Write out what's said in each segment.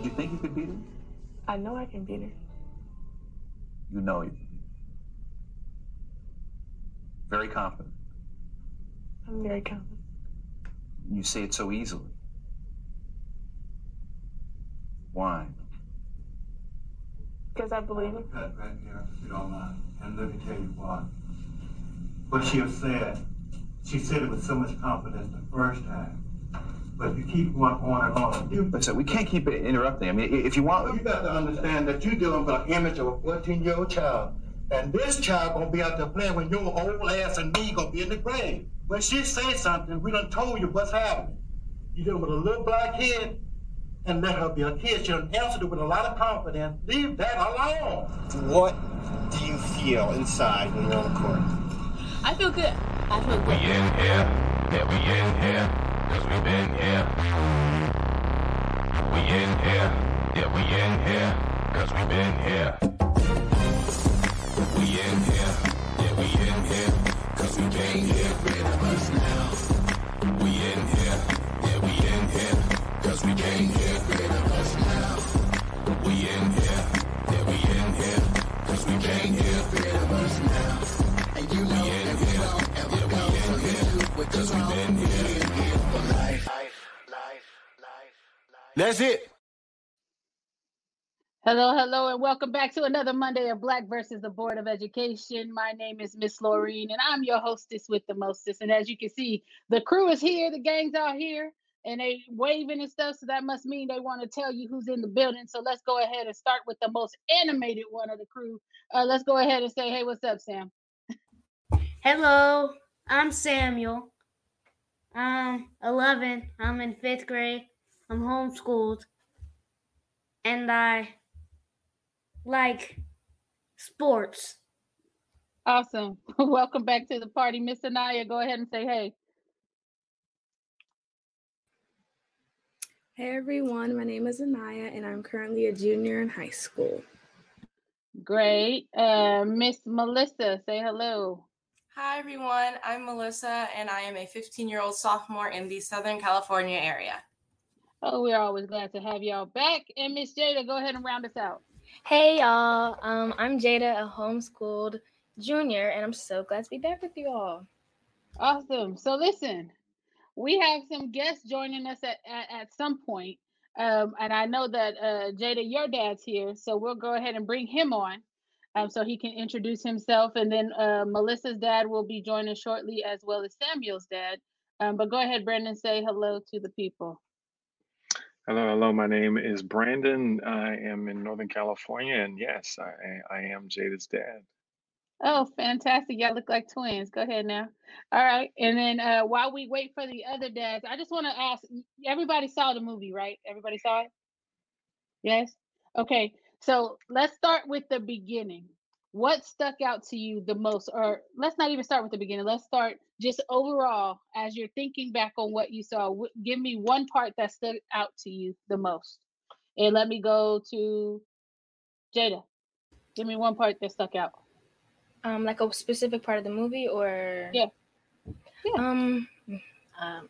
You think you could beat her? I know I can beat her. You know you. Very confident. I'm very confident. You say it so easily. Why? Because I believe it. Cut right here, if you don't mind. And let me tell you why. What she has said, she said it with so much confidence the first time. But you keep going on and on. You, Listen, we can't keep interrupting. I mean, if you want, you got to understand that you're dealing with an image of a 14-year-old child. And this child gonna be out there playing when your old ass and me gonna be in the grave. When she say something, we done told you what's happening. You dealing with a little black kid, and let her be a kid. She done answered it with a lot of confidence. Leave that alone. What do you feel inside when you're on the court? I feel good. I feel good. We in here, yeah, we in here, cause we been here. We in here, yeah, we in here, cause we been here. We in here, yeah, we in here, cause we came here. Rid of us now. We in here, yeah, we in here, cause we came here. Rid of us now. We in here, yeah, we in here, cause we came here. Rid of us now. And you know we in here, yeah, we in here, cause we been here. That's it. Hello, hello, and welcome back to another Monday of Black versus the Board of Education. My name is Miss Laureen, and I'm your hostess with the mostest. And as you can see, the crew is here, the gang's out here, and they waving and stuff. So that must mean they want to tell you who's in the building. So let's go ahead and start with the most animated one of the crew. Uh, let's go ahead and say, hey, what's up, Sam? Hello, I'm Samuel. I'm 11. I'm in fifth grade. I'm homeschooled. And I like sports. Awesome. welcome back to the party, Miss Anaya. Go ahead and say, hey. Hey everyone, my name is Anaya and I'm currently a junior in high school. Great. Uh, Miss Melissa, say hello. Hi, everyone. I'm Melissa, and I am a 15 year old sophomore in the Southern California area. Oh, we're always glad to have y'all back. And Miss Jada, go ahead and round us out. Hey y'all, um, I'm Jada, a homeschooled junior, and I'm so glad to be back with you all. Awesome. So listen, we have some guests joining us at, at, at some point. Um, and I know that uh, Jada, your dad's here, so we'll go ahead and bring him on um, so he can introduce himself. And then uh, Melissa's dad will be joining shortly, as well as Samuel's dad. Um, but go ahead, Brandon, say hello to the people. Hello, hello. My name is Brandon. I am in Northern California, and yes, I, I am Jada's dad. Oh, fantastic. Y'all look like twins. Go ahead now. All right. And then uh, while we wait for the other dads, I just want to ask everybody saw the movie, right? Everybody saw it? Yes? Okay. So let's start with the beginning. What stuck out to you the most? Or let's not even start with the beginning. Let's start just overall as you're thinking back on what you saw. w- Give me one part that stuck out to you the most. And let me go to Jada. Give me one part that stuck out. Um, like a specific part of the movie, or Yeah. Yeah. um, um,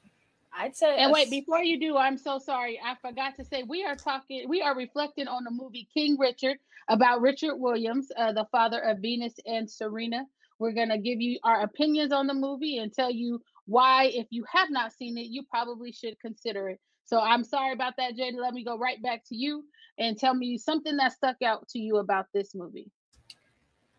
I'd say. And a wait, before you do, I'm so sorry. I forgot to say we are talking, we are reflecting on the movie King Richard about Richard Williams, uh, the father of Venus and Serena. We're going to give you our opinions on the movie and tell you why, if you have not seen it, you probably should consider it. So I'm sorry about that, Jada. Let me go right back to you and tell me something that stuck out to you about this movie.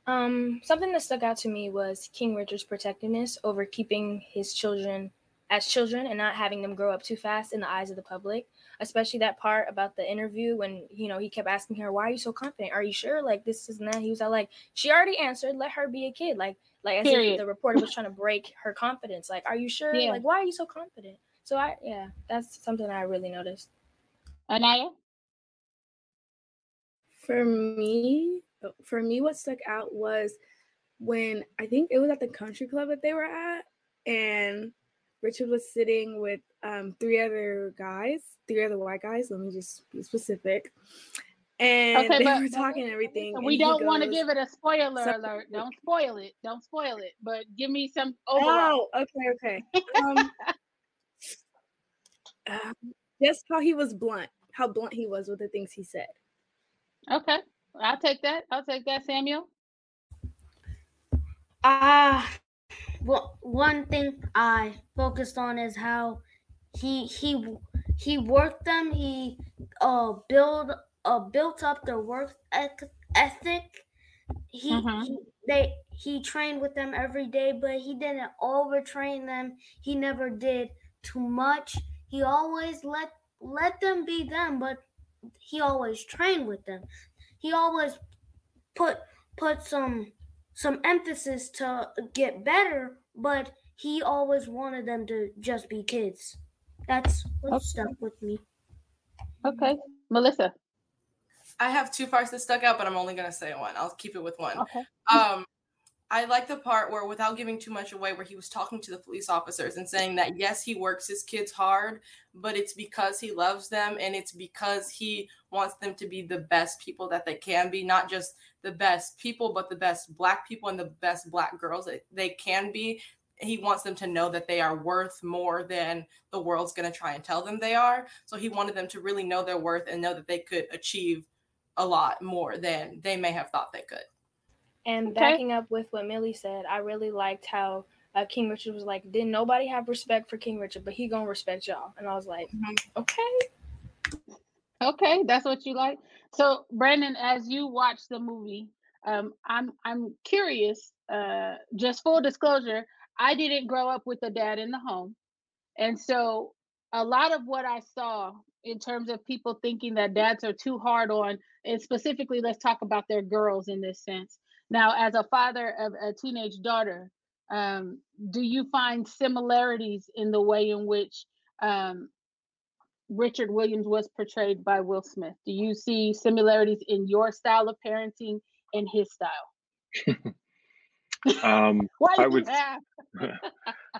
Um, something that stuck out to me was King Richard's protectiveness over keeping his children as children and not having them grow up too fast in the eyes of the public. Especially that part about the interview when you know he kept asking her, "Why are you so confident? Are you sure? Like this is that." He was all like, "She already answered. Let her be a kid." Like, like as if Period. the reporter was trying to break her confidence. Like, "Are you sure? Yeah. Like, why are you so confident?" So I, yeah, that's something I really noticed. Anaya? For me, for me, what stuck out was when I think it was at the country club that they were at, and Richard was sitting with um, three other guys, three other white guys. Let me just be specific. And Okay, they but- were talking and everything. So and we don't want to give it a spoiler So- alert. Don't spoil it. Don't spoil it. But give me some overall. Oh, okay, okay. Um, um, just how he was blunt. how blunt he was with the things he said. Okay, I'll take that. I'll take that, Samuel. Ah, well, one thing I focused on is how he he he worked them. He uh build uh built up their work ethic. He, Mhm. he they he trained with them every day, but he didn't overtrain them. He never did too much. He always let let them be them, but he always trained with them. He always put put some some emphasis to get better, but he always wanted them to just be kids. That's what Okay. stuck with me. Okay, Melissa. I have two parts that stuck out, but I'm only gonna say one. I'll keep it with one. Okay. Um, I like the part where, without giving too much away, where he was talking to the police officers and saying that yes, he works his kids hard, but it's because he loves them and it's because he wants them to be the best people that they can be, not just the best people, but the best black people and the best black girls that they can be. He wants them to know that they are worth more than the world's going to try and tell them they are. So he wanted them to really know their worth and know that they could achieve a lot more than they may have thought they could. And Okay. backing up with what Millie said, I really liked how uh, King Richard was like, "Didn't nobody have respect for King Richard, but he gonna respect y'all." And I was like, "Okay." Okay, that's what you like. So, Brandon, as you watch the movie, um, I'm I'm curious. Uh, just full disclosure, I didn't grow up with a dad in the home, and so a lot of what I saw in terms of people thinking that dads are too hard on, and specifically, let's talk about their girls in this sense. Now, as a father of a teenage daughter, um, do you find similarities in the way in which um, Richard Williams was portrayed by Will Smith? Do you see similarities in your style of parenting and his style? Um, I would? I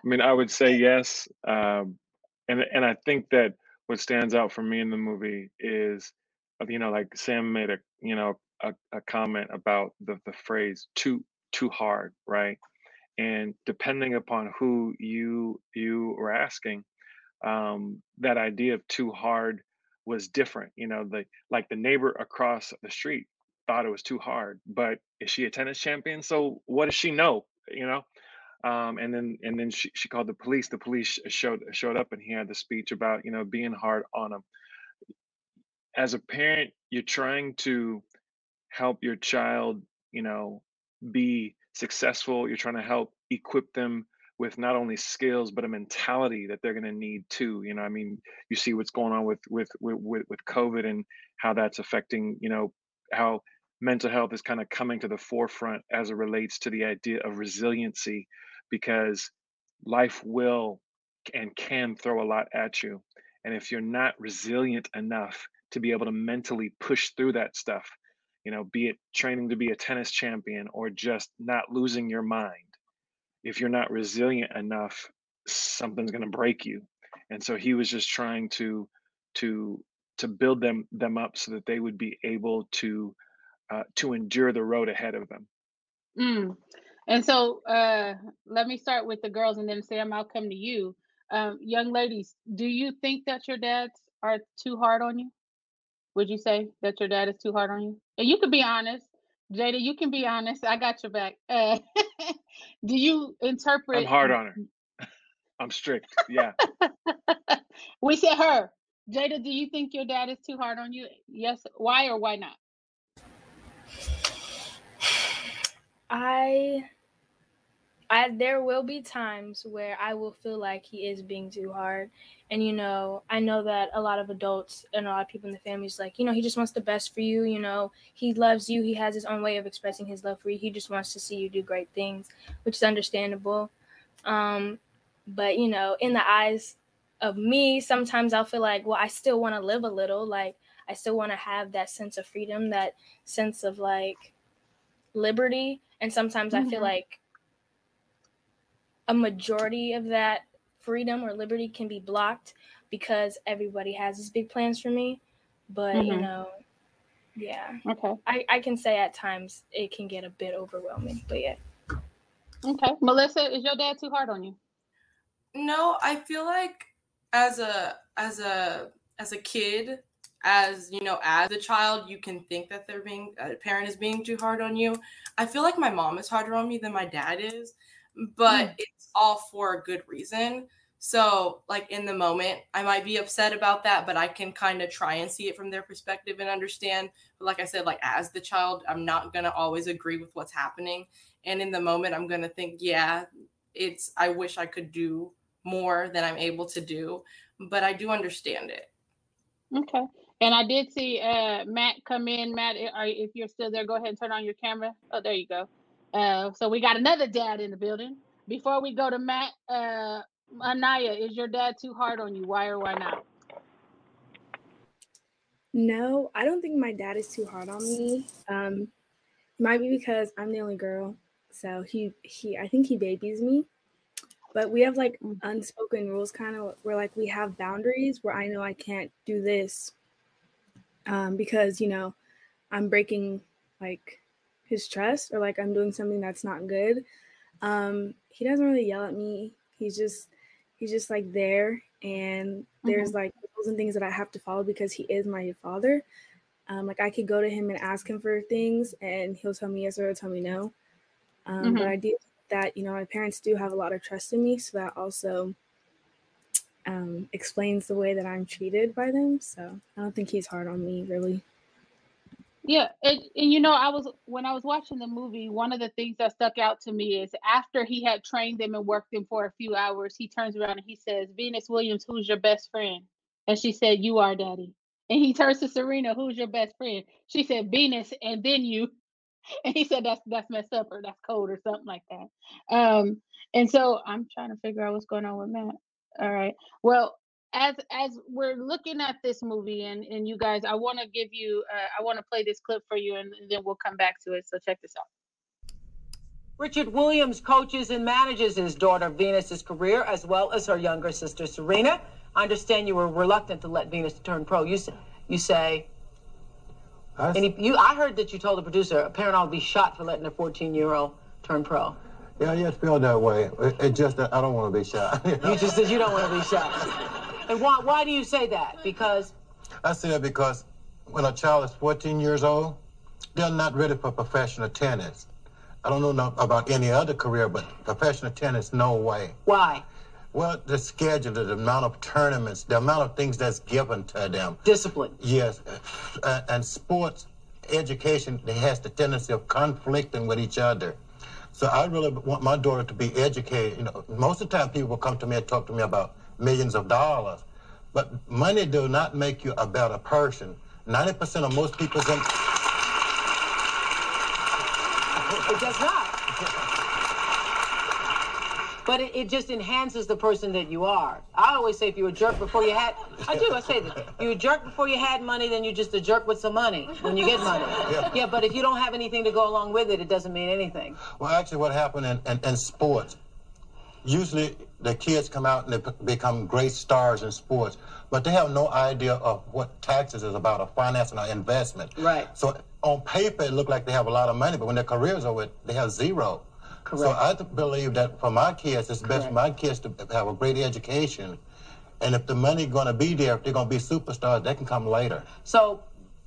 mean, I would say yes. Um, and and I think that what stands out for me in the movie is, uh, you know, like Sam made a, you know, a, a comment about the the phrase too too hard, right? And depending upon who you you were asking, um, that idea of too hard was different. You know, the like the neighbor across the street thought it was too hard, but is she a tennis champion? So what does she know? You know, um, and then and then she, she called the police. The police showed showed up, and he had the speech about you know being hard on him. As a parent, you're trying to help your child, you know, be successful. You're trying to help equip them with not only skills but a mentality that they're going to need too. You know, I mean, you see what's going on with with with with COVID and how that's affecting, you know, how mental health is kind of coming to the forefront as it relates to the idea of resiliency because life will and can throw a lot at you. And if you're not resilient enough to be able to mentally push through that stuff, you know, be it training to be a tennis champion or just not losing your mind, if you're not resilient enough, something's going to break you. And so he was just trying to to to build them them up so that they would be able to uh, to endure the road ahead of them. Mm. And so, uh, let me start with the girls, and then Sam, I'll come to you. Um, young ladies, do you think that your dads are too hard on you? Would you say that your dad is too hard on you? And you can be honest, Jada. You can be honest. I got your back. Uh, do you interpret? I'm hard on her. I'm strict. Yeah. we said her. Jada, do you think your dad is too hard on you? Yes. Why or why not? I I there will be times where I will feel like he is being too hard. And you know, I know that a lot of adults and a lot of people in the family is like, you know, he just wants the best for you, you know, he loves you, he has his own way of expressing his love for you. He just wants to see you do great things, which is understandable. Um, but you know, in the eyes of me, sometimes I'll feel like, well, I still want to live a little, like I still want to have that sense of freedom, that sense of like liberty. And sometimes I feel Mhm. like a majority of that freedom or liberty can be blocked because everybody has these big plans for me. But you Mhm. know, yeah. Okay. I, I can say at times it can get a bit overwhelming. But yeah. Okay. Melissa, is your dad too hard on you? No, I feel like as a as a as a kid, as you know as a child you can think that they're being a parent is being too hard on you i feel like my mom is harder on me than my dad is but Mm. it's all for a good reason so like in the moment i might be upset about that but i can kind of try and see it from their perspective and understand but like i said like as the child i'm not going to always agree with what's happening and in the moment i'm going to think yeah it's i wish i could do more than i'm able to do but i do understand it Okay. And I did see uh, Matt come in. Matt, if you're still there, go ahead and turn on your camera. Oh, there you go. Uh, so we got another dad in the building. Before we go to Matt, uh, Anaya, is your dad too hard on you? Why or why not? No, I don't think my dad is too hard on me. Um, might be because I'm the only girl, so he he I think he babies me. But we have like unspoken rules, kind of where like we have boundaries where I know I can't do this, um, because you know I'm breaking like his trust or like I'm doing something that's not good. Um, he doesn't really yell at me. He's just he's just like there and there's Mhm. like rules and things that I have to follow because he is my father. Um, like I could go to him and ask him for things and he'll tell me yes or he'll tell me no. Um, But Mhm. I do that you know my parents do have a lot of trust in me, so that also um, explains the way that I'm treated by them. So I don't think he's hard on me really. Yeah, and, and you know, I was when I was watching the movie, one of the things that stuck out to me is after he had trained them and worked them for a few hours, he turns around and he says, Venus Williams, who's your best friend? And she said, You are daddy. And he turns to Serena, who's your best friend? She said, Venus, and then you. And he said that's that's messed up or that's cold or something like that. Um, and so I'm trying to figure out what's going on with Matt. All right. Well, as as we're looking at this movie and and you guys, I want to give you uh, I want to play this clip for you and, then we'll come back to it. So check this out. Richard Williams coaches and manages his daughter Venus's career as well as her younger sister Serena. I understand you were reluctant to let Venus turn pro. You say, you say, and he, you. I heard that you told the producer a parent ought to be shot for letting a 14-year-old turn pro. Yeah, yeah, it feel that way. It, it just I don't want to be shot. You just said you don't want to be shot. And why? Why do you say that? Because I say that because when a child is 14 years old, they're not ready for professional tennis. I don't know about any other career, but professional tennis, no way. why? Well, the schedule, the amount of tournaments, the amount of things that's given to them. Discipline. Yes, uh, and sports education has the tendency of conflicting with each other. So I really want my daughter to be educated. You know, most of the time people will come to me and talk to me about millions of dollars, but money do not make you a better person. Ninety percent of most people's in, It does not. But it, it just enhances the person that you are. I always say if you were a jerk before you had, I do, I say that. You were a jerk before you had money, then you're just a jerk with some money when you get money. Yeah. Yeah, but if you don't have anything to go along with it, it doesn't mean anything. Well, actually, what happened in, in, in sports, usually the kids come out and they be- become great stars in sports, but they have no idea of what taxes is about, or finance or investment. Right. So on paper, it look like they have a lot of money, but when their careers are with, they have zero. Correct. So I believe that for my kids, it's best for my kids to have a great education. And if the money going to be there, if they're going to be superstars, they can come later. So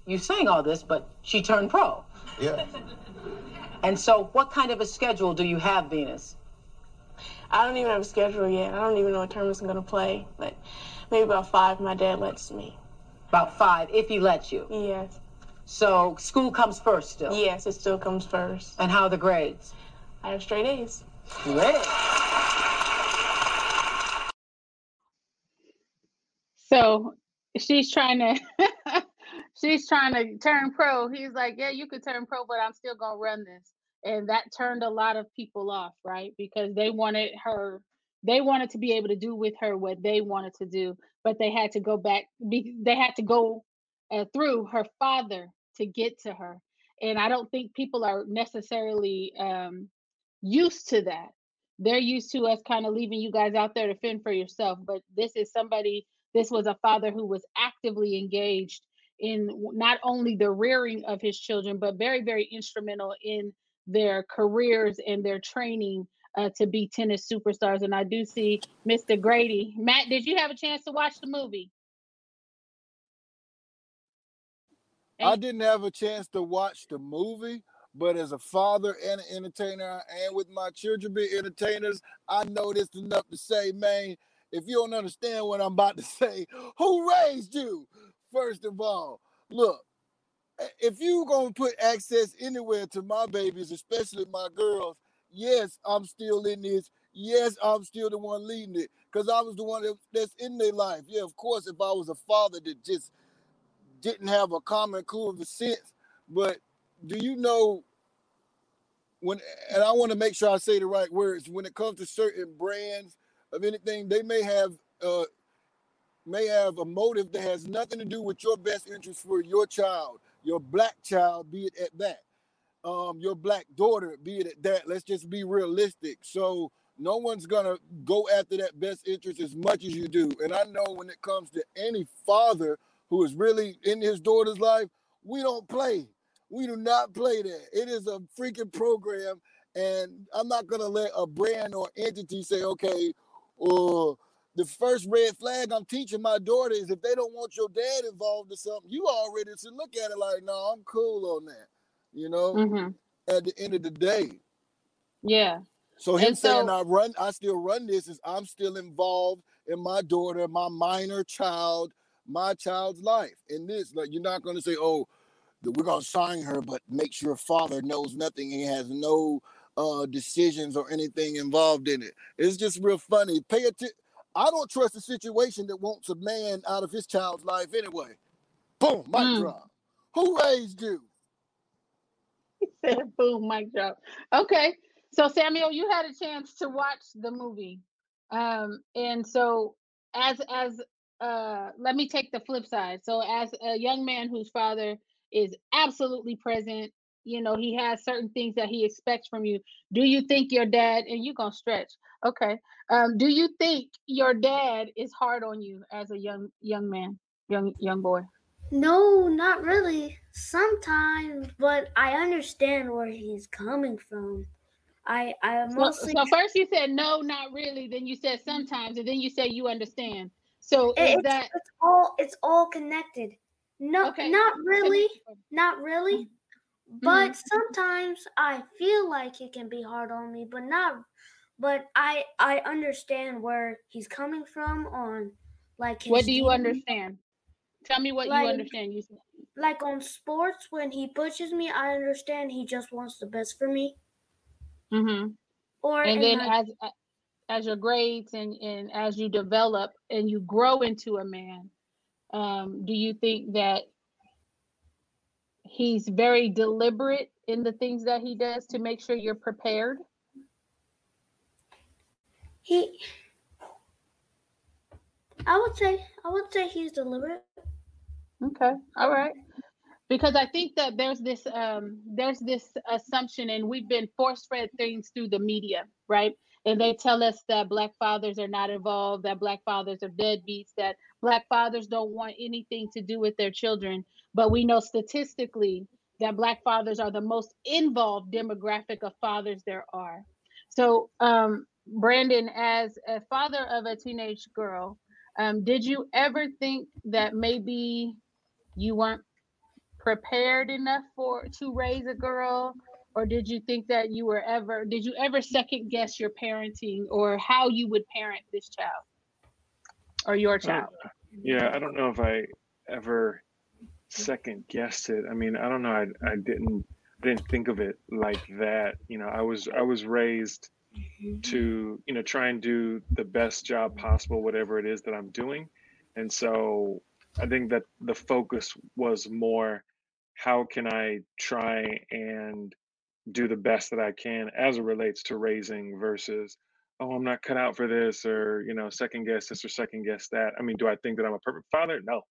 you're saying all this, but she turned pro. Yeah. And so what kind of a schedule do you have, Venus? I don't even have a schedule yet. I don't even know what tournaments I'm gonna play, but maybe about five. My dad lets me. About five, if he lets you. Yes. So school comes first still? Yes, it still comes first. And how are the grades? I have straight A's. Great. So she's trying to she's trying to turn pro. He's like, Yeah, you could turn pro, but I'm still gonna run this. And that turned a lot of people off, right? Because they wanted her they wanted to be able to do with her what they wanted to do, but they had to go back be, they had to go uh, through her father to get to her. And I don't think people are necessarily um used to that. They're used to us kind of leaving you guys out there to fend for yourself. But this is somebody, this was a father who was actively engaged in not only the rearing of his children, but very, very instrumental in their careers and their training uh, to be tennis superstars. And I do see Mr. Grady. Matt, did you have a chance to watch the movie? I didn't have a chance to watch the movie, but as a father and an entertainer, and with my children being entertainers, I know this enough to say, man, if you don't understand what I'm about to say, who raised you? First of all, look, if you gonna put access anywhere to my babies, especially my girls, yes, I'm still in this. Yes, I'm still the one leading it because I was the one that, that's in their life. Yeah, of course, if I was a father that just didn't have a common cool of sense, but do you know when? And I want to make sure I say the right words. When it comes to certain brands of anything, they may have uh, may have a motive that has nothing to do with your best interest for your child, your black child, be it at that, um, your black daughter, be it at that. Let's just be realistic. So no one's gonna go after that best interest as much as you do. And I know when it comes to any father who is really in his daughter's life, we don't play. We do not play that. It is a freaking program, and I'm not gonna let a brand or entity say, okay, uh, the first red flag I'm teaching my daughter is if they don't want your dad involved in something, you already should look at it like, no, I'm cool on that. You know, Mm-hmm. at the end of the day. Yeah. So him And saying so- I run, I still run this is I'm still involved in my daughter, my minor child, my child's life. In this, like you're not gonna say, oh, we're gonna sign her, but make sure father knows nothing. He has no uh decisions or anything involved in it. It's just real funny. Pay attention. I don't trust a situation that wants a man out of his child's life anyway. Boom, mic Mm. drop. Who raised you? He said boom mic drop okay so samuel you had a chance to watch the movie um and so as as uh let me take the flip side so as a young man whose father is absolutely present you know he has certain things that he expects from you do you think your dad and you're gonna stretch okay um do you think your dad is hard on you as a young young man young young boy No, not really. Sometimes, but I understand where he's coming from. I I So, mostly so first you said no, not really. Then you said sometimes, and then you said you understand. So It- it's, that it's all it's all connected. No, Okay. not really, not really. Mm-hmm. But sometimes I feel like it can be hard on me, but not. But I I understand where he's coming from on like what do you game. understand? Tell me what Like- you understand. You Like on sports, when he pushes me, I understand he just wants the best for me. mm-hmm. Or and then my- as as your grades and and as you develop and you grow into a man, um, do you think that he's very deliberate in the things that he does to make sure you're prepared? he, I would say I would say he's deliberate. Okay. All right. Because I think that there's this um there's this assumption and we've been force fed things through the media, right? And they tell us that black fathers are not involved, that black fathers are deadbeats, that black fathers don't want anything to do with their children. But we know statistically that black fathers are the most involved demographic of fathers there are. So um Brandon, as a father of a teenage girl, um, did you ever think that maybe you weren't prepared enough for to raise a girl or did you think that you were ever did you ever second guess your parenting or how you would parent this child or your uh, child Yeah, I don't know if I ever second guessed it. I mean, I don't know. I I didn't didn't think of it like that. You know, I was I was raised mm-hmm. to you know try and do the best job possible, whatever it is that I'm doing, and so I think that the focus was more how can I try and do the best that I can as it relates to raising versus oh I'm not cut out for this or you know second guess this or second guess that. I mean, do I think that I'm a perfect father? No.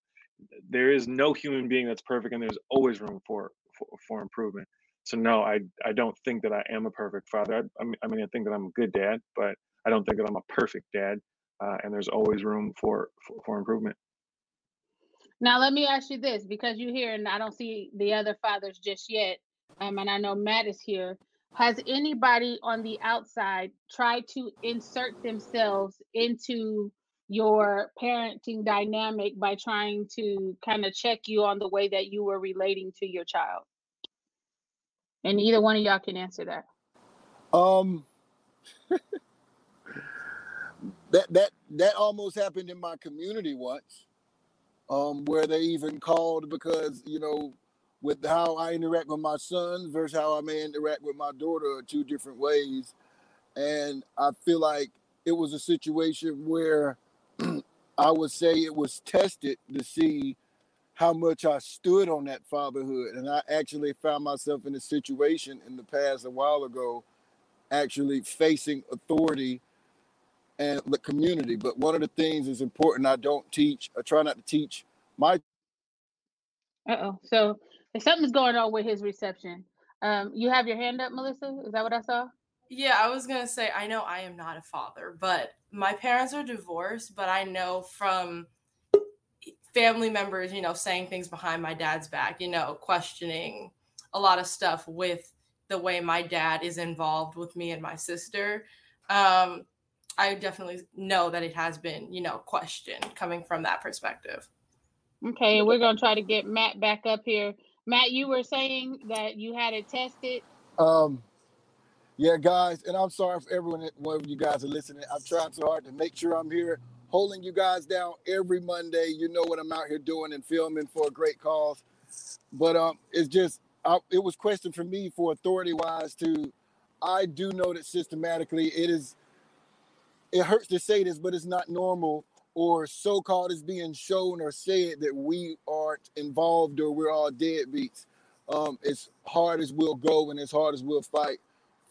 There is no human being that's perfect and there's always room for for, for improvement. So no, I I don't think that I am a perfect father. I, I mean I think that I'm a good dad, but I don't think that I'm a perfect dad. Uh, and there's always room for, for for improvement. now let me ask you this because you're here and i don't see the other fathers just yet um, and i know matt is here has anybody on the outside tried to insert themselves into your parenting dynamic by trying to kind of check you on the way that you were relating to your child? And either one of y'all can answer that. Um, that that that almost happened in my community once, um, where they even called because you know, with how I interact with my son versus how I may interact with my daughter are two different ways, and I feel like it was a situation where I would say it was tested to see how much I stood on that fatherhood, and I actually found myself in a situation in the past a while ago actually facing authority and the community. But one of the things is important. I don't teach. I try not to teach my. Uh oh. So if something's going on with his reception, um, you have your hand up, Melissa. Is that what I saw? Yeah, I was gonna say I know I am not a father, but my parents are divorced. But I know from family members, you know, saying things behind my dad's back, you know, questioning a lot of stuff with the way my dad is involved with me and my sister. Um, I definitely know that it has been, you know, questioned coming from that perspective. Okay, we're gonna try to get Matt back up here. Matt, you were saying that you had it tested. Um, yeah, guys, and I'm sorry for everyone, one of you guys are listening. I'm trying so hard to make sure I'm here, holding you guys down every Monday. You know what I'm out here doing and filming for a great cause. But um, it's just I, it was questioned for me for authority wise to i do know that systematically it is it hurts to say this but it's not normal or so-called is being shown or said that we aren't involved or we're all deadbeats um, as hard as we'll go and as hard as we'll fight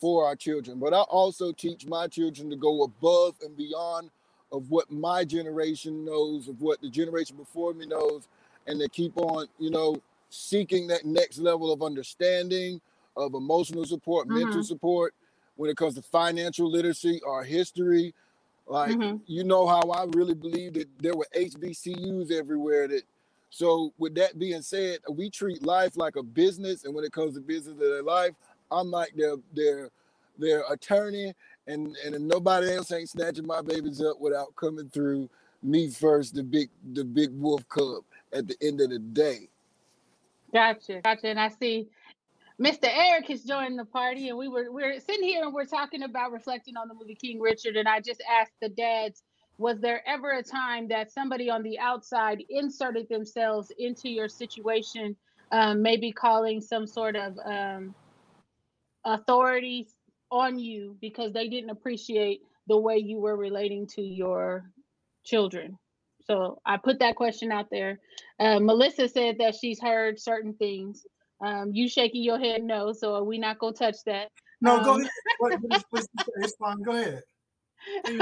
for our children but i also teach my children to go above and beyond of what my generation knows of what the generation before me knows and to keep on you know seeking that next level of understanding, of emotional support, mm-hmm. mental support, when it comes to financial literacy or history. Like, mm-hmm. you know how I really believe that there were HBCUs everywhere that so with that being said, we treat life like a business, and when it comes to business of their life, I'm like their their their attorney, and and nobody else ain't snatching my babies up without coming through me first, the big the big wolf cub at the end of the day. Gotcha, gotcha. And I see Mr. Eric has joined the party, and we were we are sitting here and we're talking about reflecting on the movie King Richard. And I just asked the dads, was there ever a time that somebody on the outside inserted themselves into your situation, um, maybe calling some sort of um, authority on you because they didn't appreciate the way you were relating to your children? So I put that question out there. Uh, Melissa said that she's heard certain things. Um, you shaking your head no, so we not gonna touch that. No, um, go ahead. it's fine. Go ahead. I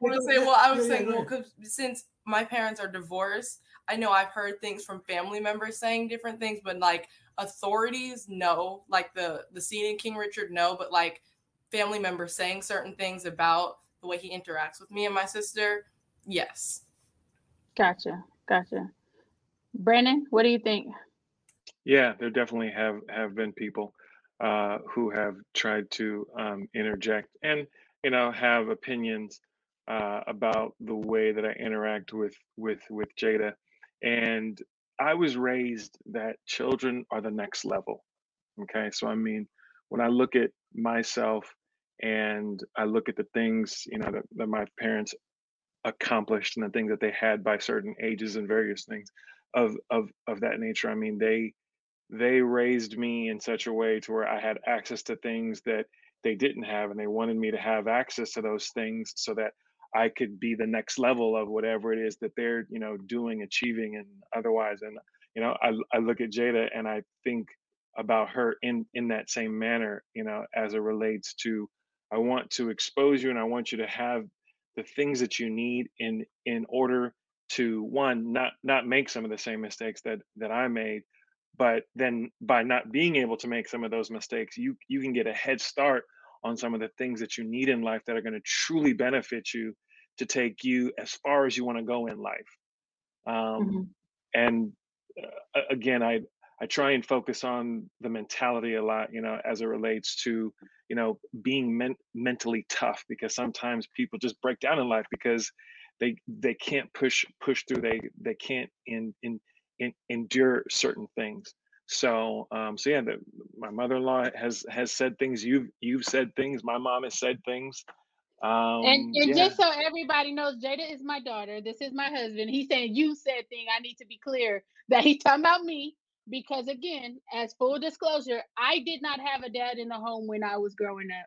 want to say, well, I was saying, well, cause since my parents are divorced, I know I've heard things from family members saying different things, but like authorities, no. Like the the scene in King Richard, no. But like family members saying certain things about the way he interacts with me and my sister, yes. Gotcha. Gotcha. Brandon, what do you think? Yeah, there definitely have have been people uh, who have tried to um, interject and you know have opinions uh, about the way that I interact with with with Jada, and I was raised that children are the next level. Okay, so I mean, when I look at myself and I look at the things you know that, that my parents accomplished and the things that they had by certain ages and various things of of of that nature. I mean, they they raised me in such a way to where I had access to things that they didn't have, and they wanted me to have access to those things so that I could be the next level of whatever it is that they're you know doing, achieving, and otherwise. And you know, I I look at Jada and I think about her in in that same manner, you know, as it relates to I want to expose you and I want you to have the things that you need in in order to one not not make some of the same mistakes that that I made but then by not being able to make some of those mistakes you you can get a head start on some of the things that you need in life that are going to truly benefit you to take you as far as you want to go in life um, mm-hmm. and uh, again i i try and focus on the mentality a lot you know as it relates to you know being men- mentally tough because sometimes people just break down in life because they they can't push push through. They they can't in in, in endure certain things. So um, so yeah, the, my mother-in-law has has said things. You've you've said things. My mom has said things. Um, And and yeah. just so everybody knows, Jada is my daughter. This is my husband. He's saying you said thing. I need to be clear that he's talking about me because again, as full disclosure, I did not have a dad in the home when I was growing up.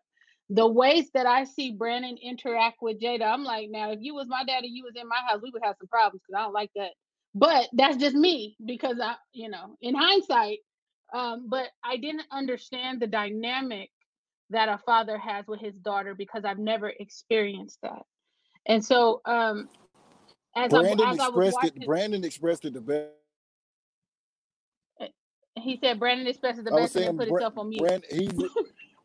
The ways that I see Brandon interact with Jada, I'm like, now if you was my dad and you was in my house, we would have some problems because I don't like that. But that's just me because I, you know, in hindsight, um, but I didn't understand the dynamic that a father has with his daughter because I've never experienced that. And so um as I, Brandon as I was expressed watching, it. Brandon expressed it the best. he said Brandon expresses the best and put Bra- himself on mute. Brandon, he,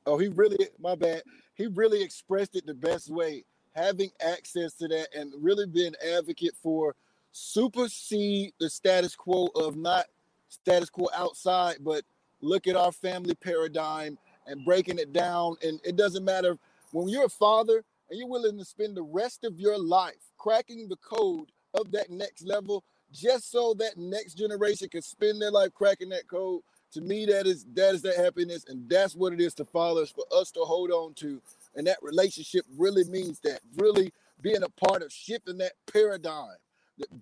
oh, he really, my bad. He really expressed it the best way, having access to that and really being advocate for supersede the status quo of not status quo outside, but look at our family paradigm and breaking it down. And it doesn't matter when you're a father and you're willing to spend the rest of your life cracking the code of that next level just so that next generation can spend their life cracking that code. To me, that is that is that happiness, and that's what it is to fathers for us to hold on to. And that relationship really means that really being a part of shifting that paradigm,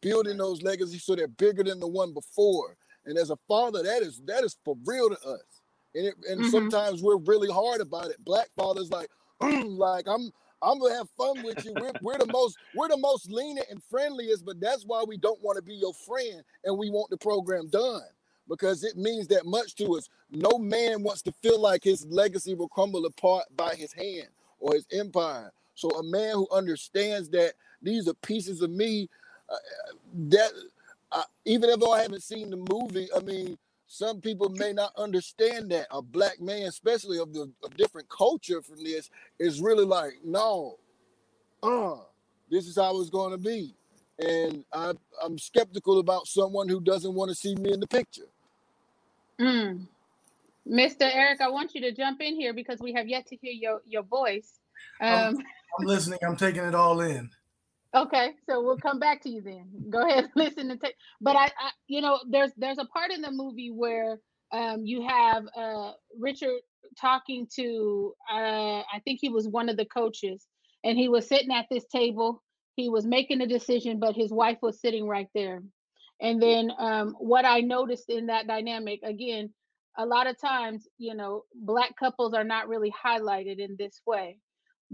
building those legacies so they're bigger than the one before. And as a father, that is that is for real to us. And it, and Mhm. sometimes we're really hard about it. Black fathers like, like I'm I'm gonna have fun with you. We're, we're the most we're the most lenient and friendliest, but that's why we don't want to be your friend and we want the program done because it means that much to us. No man wants to feel like his legacy will crumble apart by his hand or his empire. So a man who understands that these are pieces of me, that uh, even though I haven't seen the movie, I mean, some people may not understand that a black man, especially of the of different culture from this, is really like, no, uh, this is how it's going to be. And I, I'm skeptical about someone who doesn't want to see me in the picture. Mm. Mr. Eric, I want you to jump in here because we have yet to hear your, your voice. I'm- Um, I'm listening. I'm taking it all in. Okay, so we'll come back to you then. Go ahead, listen and take. But I, I, you know, there's there's a part in the movie where um, you have uh, Richard talking to, uh, I think he was one of the coaches, and he was sitting at this table. He was making a decision, but his wife was sitting right there. And then um, what I noticed in that dynamic, again, a lot of times, you know, black couples are not really highlighted in this way.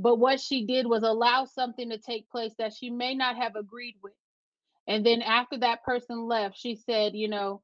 But what she did was allow something to take place that she may not have agreed with. And then after that person left, she said, you know,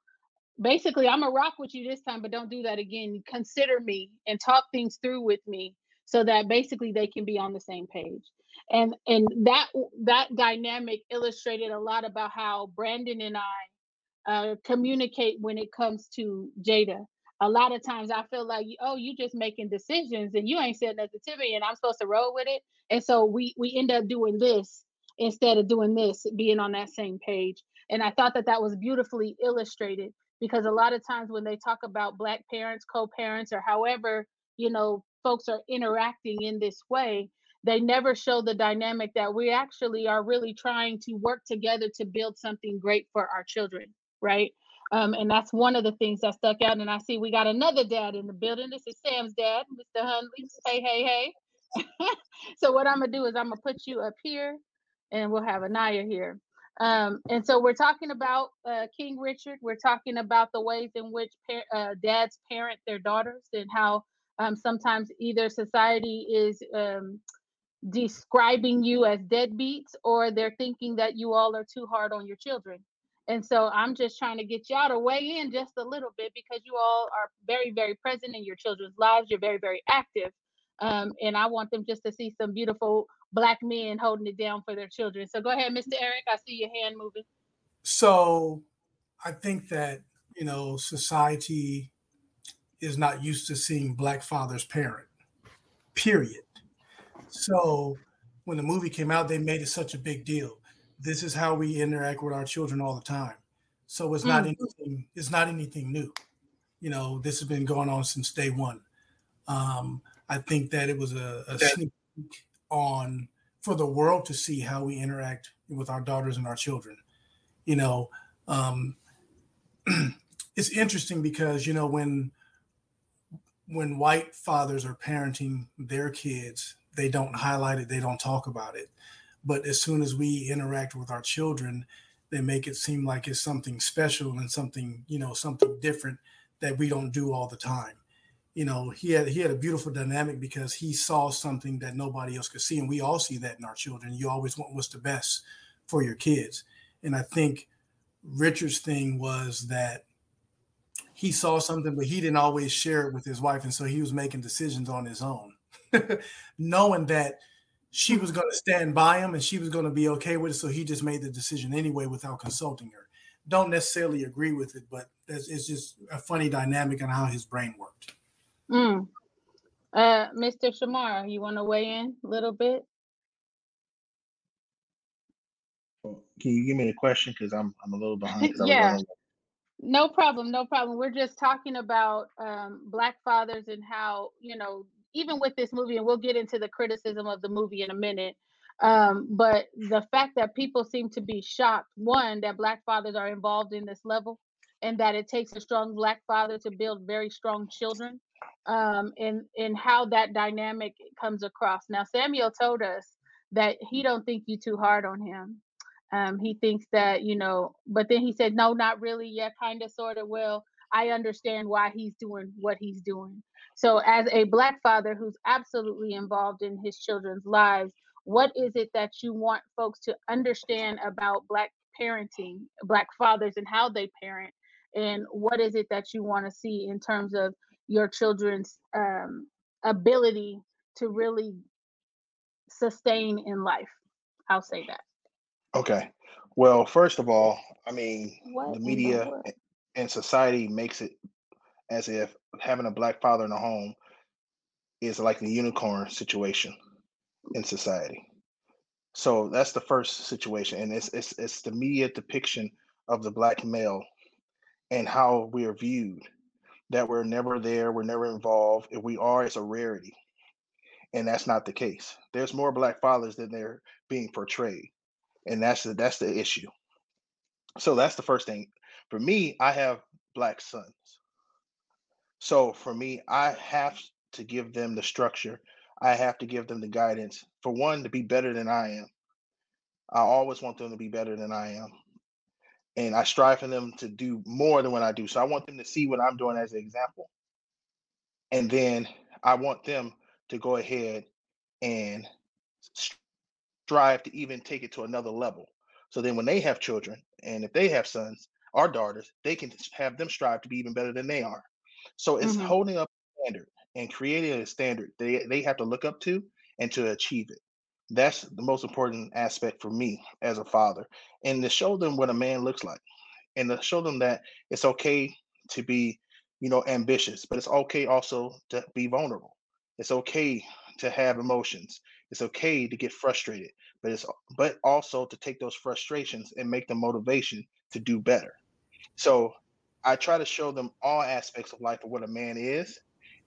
basically, I'm gonna rock with you this time, but don't do that again. Consider me and talk things through with me so that basically they can be on the same page. And and that that dynamic illustrated a lot about how Brandon and I uh, communicate when it comes to Jada. A lot of times I feel like, oh, you're just making decisions and you ain't said nothing to me, and I'm supposed to roll with it. And so we we end up doing this instead of doing this, being on that same page. And I thought that that was beautifully illustrated because a lot of times when they talk about black parents, co-parents, or however you know folks are interacting in this way, they never show the dynamic that we actually are really trying to work together to build something great for our children, right? Um, and that's one of the things that stuck out. And I see we got another dad in the building. This is Sam's dad, Mr. Hundley. Hey, hey, hey. so what I'm gonna do is I'm gonna put you up here, and we'll have Anaya here. Um, and so we're talking about uh, King Richard. We're talking about the ways in which uh, dads parent their daughters, and how um, sometimes either society is um, describing you as deadbeats, or they're thinking that you all are too hard on your children. And so I'm just trying to get y'all to weigh in just a little bit because you all are very, very present in your children's lives. You're very, very active. Um, and I want them just to see some beautiful black men holding it down for their children. So go ahead, Mr. Eric. I see your hand moving. So I think that, you know, society is not used to seeing black fathers parent, period. So when the movie came out, they made it such a big deal. This is how we interact with our children all the time. So it's not Mm. anything, it's not anything new. You know, this has been going on since day one. Um, I think that it was a, a sneak peek on for the world to see how we interact with our daughters and our children. You know, um, it's interesting because you know when when white fathers are parenting their kids, they don't highlight it, they don't talk about it. But as soon as we interact with our children, they make it seem like it's something special and something, you know, something different that we don't do all the time. You know, he had he had a beautiful dynamic because he saw something that nobody else could see, and we all see that in our children. You always want what's the best for your kids, and I think Richard's thing was that he saw something, but he didn't always share it with his wife, and so he was making decisions on his own, knowing that she was going to stand by him and she was going to be okay with it. So he just made the decision anyway without consulting her. Don't necessarily agree with it, but it's just a funny dynamic on how his brain worked. Mm. Uh, Mr. Shamar, you want to weigh in a little bit? Can you give me the question? Because I'm I'm a little behind. Yeah. No problem, no problem. We're just talking about um, black fathers and how you know, even with this movie, and we'll get into the criticism of the movie in a minute. Um, but the fact that people seem to be shocked, one, that black fathers are involved in this level, and that it takes a strong black father to build very strong children, um, and and how that dynamic comes across. Now, Samuel told us that he don't think you too hard on him. Um, he thinks that, you know, but then he said, no, not really. Yeah, kind of, sort of. Well, I understand why he's doing what he's doing. So, as a Black father who's absolutely involved in his children's lives, what is it that you want folks to understand about Black parenting, Black fathers, and how they parent? And what is it that you want to see in terms of your children's um, ability to really sustain in life? I'll say that. Okay. Well, first of all, I mean, What the in the media world? a- and society makes it as if having a black father in the home is like the unicorn situation in society. So that's the first situation, and it's it's it's the media depiction of the black male and how we are viewed. That we're never there, we're never involved. If we are, it's a rarity, and that's not the case. There's more black fathers than they're being portrayed, and that's the that's the issue. So that's the first thing. For me, I have black sons. So for me, I have to give them the structure. I have to give them the guidance. For one, to be better than I am. I always want them to be better than I am. And I strive for them to do more than what I do. So I want them to see what I'm doing as an example. And then I want them to go ahead and strive to even take it to another level. So then when they have children, and if they have sons or daughters, they can have them strive to be even better than they are. So it's Mhm. holding up a standard and creating a standard they, they have to look up to and to achieve it. That's the most important aspect for me as a father. And to show them what a man looks like and to show them that it's okay to be, you know, ambitious, but it's okay also to be vulnerable. It's okay to have emotions. It's okay to get frustrated, but it's but also to take those frustrations and make the motivation to do better. So I try to show them all aspects of life of what a man is,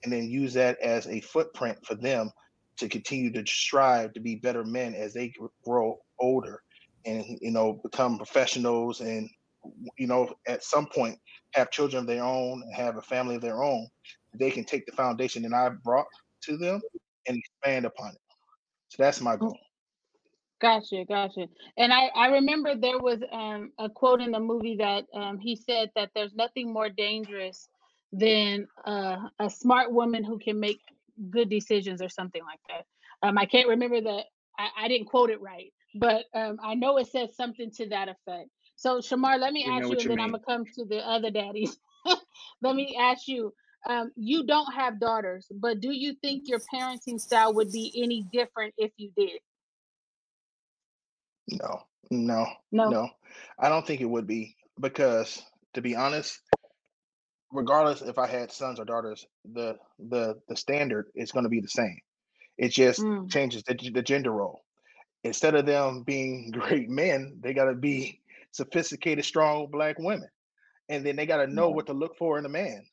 and then use that as a footprint for them to continue to strive to be better men as they grow older and you know become professionals and you know at some point have children of their own and have a family of their own they can take the foundation that i brought to them and expand upon it so that's my goal Gotcha, gotcha. And I, I remember there was um, a quote in the movie that um, he said that there's nothing more dangerous than uh, a smart woman who can make good decisions or something like that. Um, I can't remember the, I, I didn't quote it right, but um, I know it says something to that effect. So Shamar, let me We ask you, and you then I'm gonna come to the other daddies. let me ask you. Um, you don't have daughters, but do you think your parenting style would be any different if you did? no no No. no i don't think it would be because to be honest regardless if i had sons or daughters the the the standard is going to be the same it just Mm. changes the, the gender role instead of them being great men they got to be sophisticated strong black women and then they got to know what to look for in a man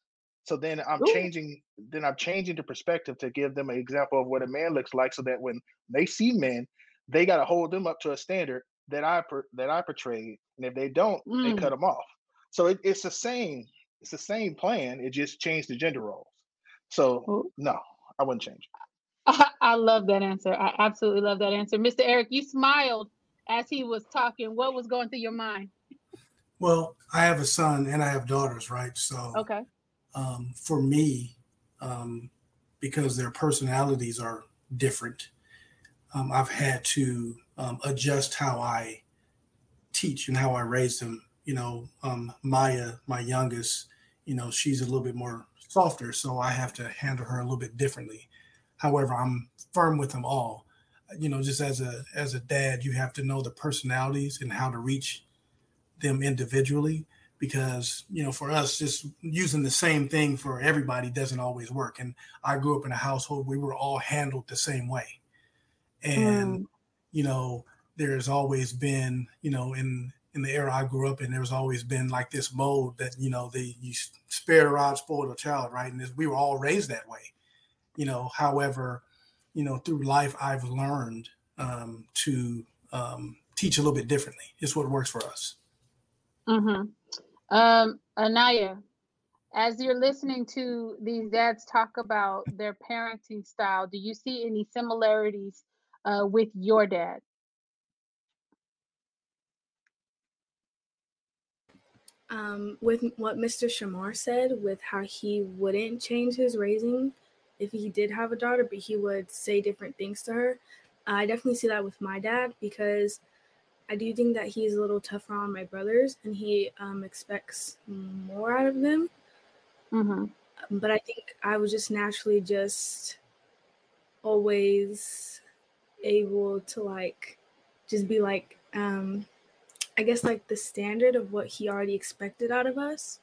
so then i'm Ooh. changing then i'm changing the perspective to give them an example of what a man looks like so that when they see men they got to hold them up to a standard that I per, that I portrayed, and if they don't, they Mm. cut them off. So it, it's the same. It's the same plan. It just changed the gender roles. So no, I wouldn't change. I, I love that answer. I absolutely love that answer. Mr. Eric, you smiled as he was talking. What was going through your mind? Well, I have a son and I have daughters, right? So Okay. Um, for me, um, because their personalities are different, um, I've had to um, adjust how I teach and how I raise them. You know, um, Maya, my youngest, you know, she's a little bit more softer, so I have to handle her a little bit differently. However, I'm firm with them all. You know, just as a as a dad, you have to know the personalities and how to reach them individually because you know for us just using the same thing for everybody doesn't always work. And i grew up in a household we were all handled the same way. And you know there's always been you know in in the era i grew up in there's always been like this mode that you know the you spare the rod spoil the child right? And this, we were all raised that way. You know however you know through life i've learned um, to um, teach a little bit differently. It's what works for us. Mm-hmm. Um, Anaya, as you're listening to these dads talk about their parenting style, do you see any similarities uh, with your dad? um, with what Mr. Shamar said, with how he wouldn't change his raising if he did have a daughter, but he would say different things to her. I definitely see that with my dad because I do think that he's a little tougher on my brothers and he um, expects more out of them. Mm-hmm. But I think I was just naturally just always able to like just be like um I guess like the standard of what he already expected out of us.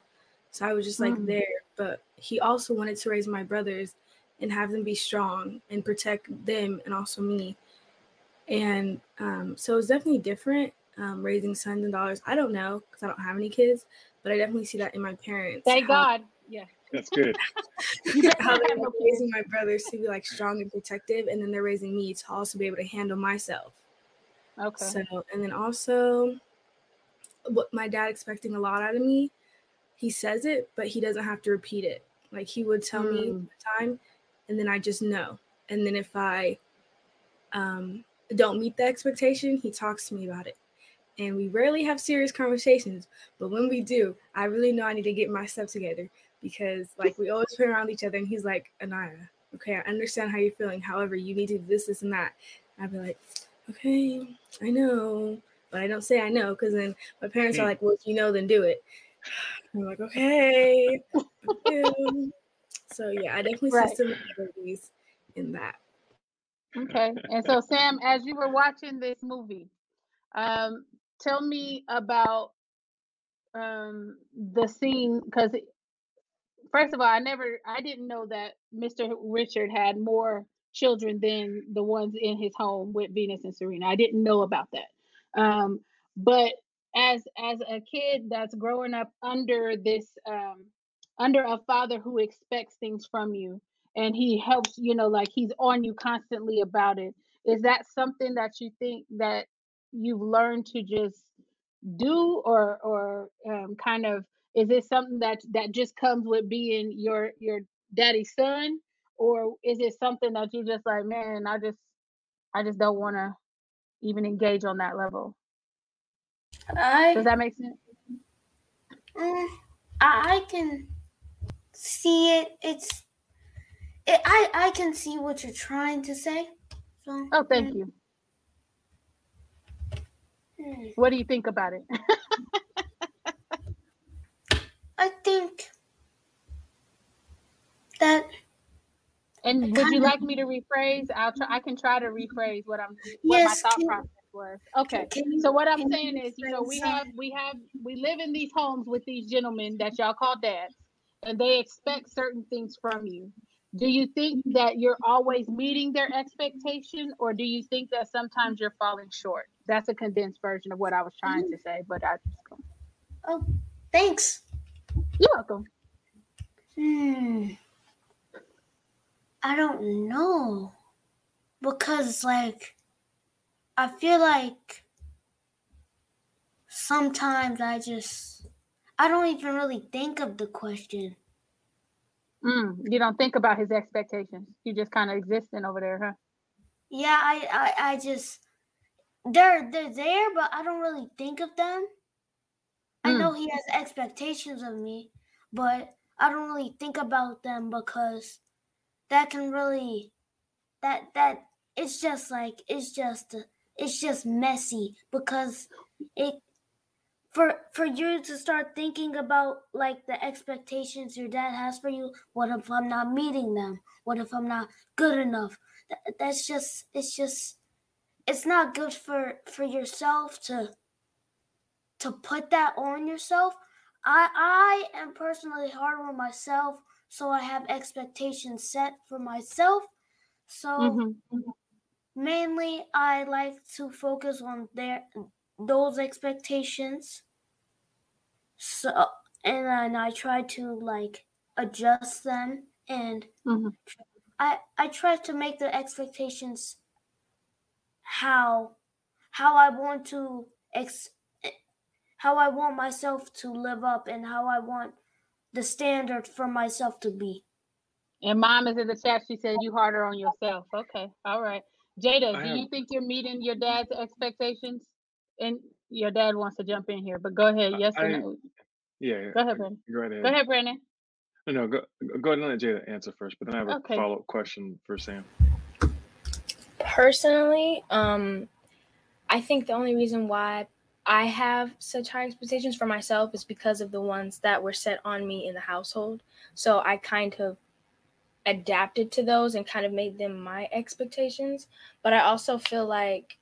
So I was just like Mm. there, but he also wanted to raise my brothers and have them be strong and protect them and also me. And um, so it's definitely different um, raising sons and daughters. I don't know because I don't have any kids, but I definitely see that in my parents. Thank how- God. Yeah. That's good. how they're raising my brothers to be like strong and protective, and then they're raising me to also be able to handle myself. Okay. So, and then also, what my dad expecting a lot out of me, he says it, but he doesn't have to repeat it. Like he would tell me Mm. the time, and then I just know. And then if I um, don't meet the expectation, he talks to me about it. And we rarely have serious conversations, but when we do, I really know I need to get my stuff together because like we always play around each other, and he's like, Anaya, okay, I understand how you're feeling. However, you need to do this, this, and that. I'd be like, okay, I know, but I don't say I know because then my parents are hmm. like, well, if you know, then do it. I'm like, okay. okay." so yeah, I definitely Right. see similarities in that. Okay. And so, Sam, as you were watching this movie, um, tell me about um, the scene because, first of all, I never, I didn't know that Mr. Richard had more children than the ones in his home with Venus and Serena. I didn't know about that. Um, but as as a kid that's growing up under this um, under a father who expects things from you and he helps you know like he's on you constantly about it. Is that something that you think that you've learned to just do or or um, kind of is it something that that just comes with being your your daddy's son? Or is it something that you just like man i just i just don't want to even engage on that level. I does that make sense? Mm, I I can see it. It's it, I I can see what you're trying to say. So oh thank you. Hmm. what do you think about it? I think that and would you like me to rephrase? I'll try i can try to rephrase what i'm what Yes, my thought can- process was. Okay you- so what i'm saying is you know we have we have we live in these homes with these gentlemen that y'all call dads and they expect certain things from you do you think that you're always meeting their expectation or do you think that sometimes you're falling short that's a condensed version of what i was trying to say but i just Oh, thanks. you're welcome Hmm. I don't know. Because like I feel like sometimes I just I don't even really think of the question. Mm, you don't think about his expectations. You just kind of existing over there, huh? Yeah, I, I I just they're they're there, but I don't really think of them. I know he has expectations of me, but I don't really think about them because that can really that that it's just like it's just it's just messy because it for for you to start thinking about like the expectations your dad has for you what if i'm not meeting them? What if i'm not good enough? That- that's just it's just it's not good for for yourself to to put that on yourself. I i am personally hard on myself so i have expectations set for myself. So Mhm. mainly i like to focus on their those expectations so and then i try to like adjust them and Mhm. i i try to make the expectations how how i want to ex how i want myself to live up and how i want the standard for myself to be And mom is in the chat. She said you harder on yourself. Okay, all right. Jada, I do have- you think you're meeting your dad's expectations? And your dad wants to jump in here, but go ahead. Yes or no? Yeah, yeah. Go ahead, Brandon. Go right ahead. Go ahead, Brandon. No, no, go go ahead and let Jada answer first, but then I have a Okay. follow up question for Sam. Personally, um, I think the only reason why I have such high expectations for myself is because of the ones that were set on me in the household. So I kind of adapted to those and kind of made them my expectations. But I also feel like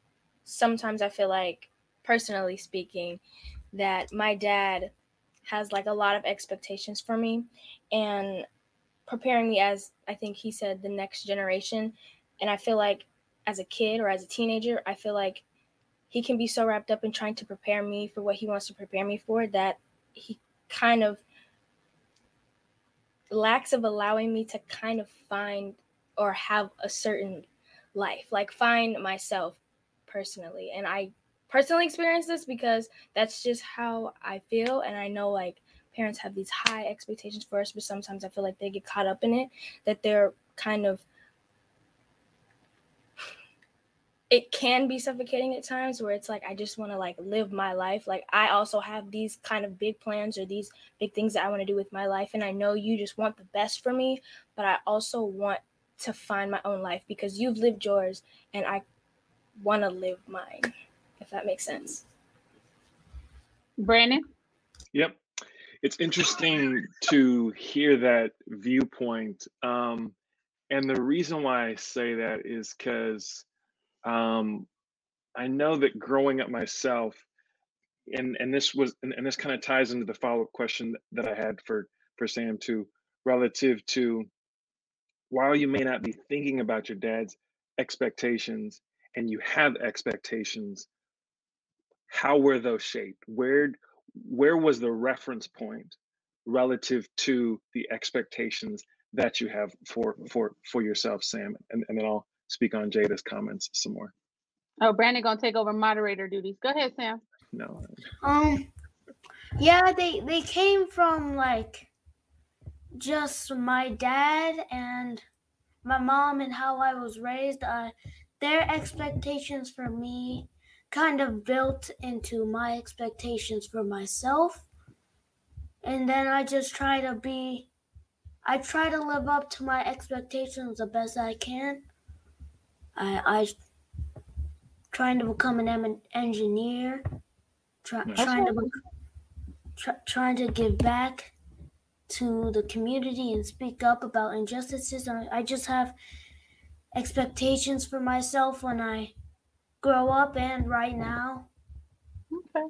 sometimes I feel like, personally speaking, that my dad has like a lot of expectations for me and preparing me as I think he said the next generation. And I feel like as a kid or as a teenager, I feel like he can be so wrapped up in trying to prepare me for what he wants to prepare me for that he kind of lacks of allowing me to kind of find or have a certain life, like find myself personally. And I personally experience this because that's just how I feel. And I know like parents have these high expectations for us, but sometimes I feel like they get caught up in it, that they're kind of it can be suffocating at times where it's like I just want to like live my life. Like I also have these kind of big plans or these big things that I want to do with my life and I know you just want the best for me, but I also want to find my own life because you've lived yours and I want to live mine. If that makes sense. Brandon? Yep. It's interesting to hear that viewpoint. Um, and the reason why I say that is because um, I know that growing up myself, and and this was and, and this kind of ties into the follow up question that I had for for Sam too, relative to while you may not be thinking about your dad's expectations and you have expectations, how were those shaped? Where where was the reference point relative to the expectations that you have for for for yourself, Sam? And, and then I'll speak on Jada's comments some more. Oh, Brandon gonna take over moderator duties. Go ahead, Sam. No. Um, yeah, they they came from like just my dad and my mom and how I was raised. Uh, their expectations for me kind of built into my expectations for myself, and then I just try to be. I try to live up to my expectations the best I can. I I trying to become an em- engineer, try, trying to try, trying to give back to the community and speak up about injustices. I, I just have expectations for myself when I grow up and right now. Okay.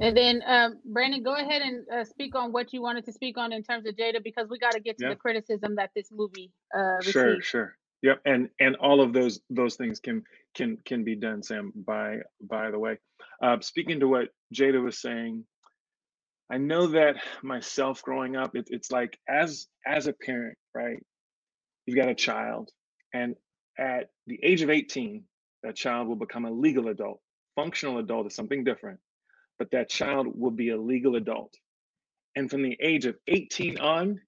And then um, Brandon, go ahead and uh, speak on what you wanted to speak on in terms of Jada, because we got to get to Yeah. the criticism that this movie uh, Sure, received. sure. Yep, and and all of those those things can can can be done, Sam. By by the way, uh, speaking to what Jada was saying, I know that myself growing up, it, it's like as as a parent, right? You've got a child, and at the age of eighteen, that child will become a legal adult. Functional adult is something different, but that child will be a legal adult. And from the age of 18 on,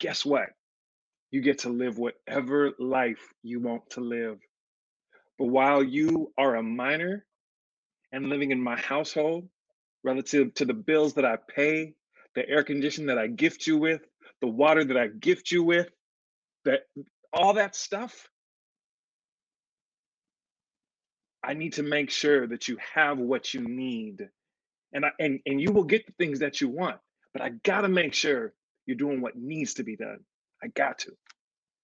guess what? You get to live whatever life you want to live. But while you are a minor and living in my household, relative to the bills that I pay, the air conditioning that I gift you with, the water that I gift you with, that all that stuff, I need to make sure that you have what you need. And I, and and you will get the things that you want, but I got to make sure you're doing what needs to be done. I got to.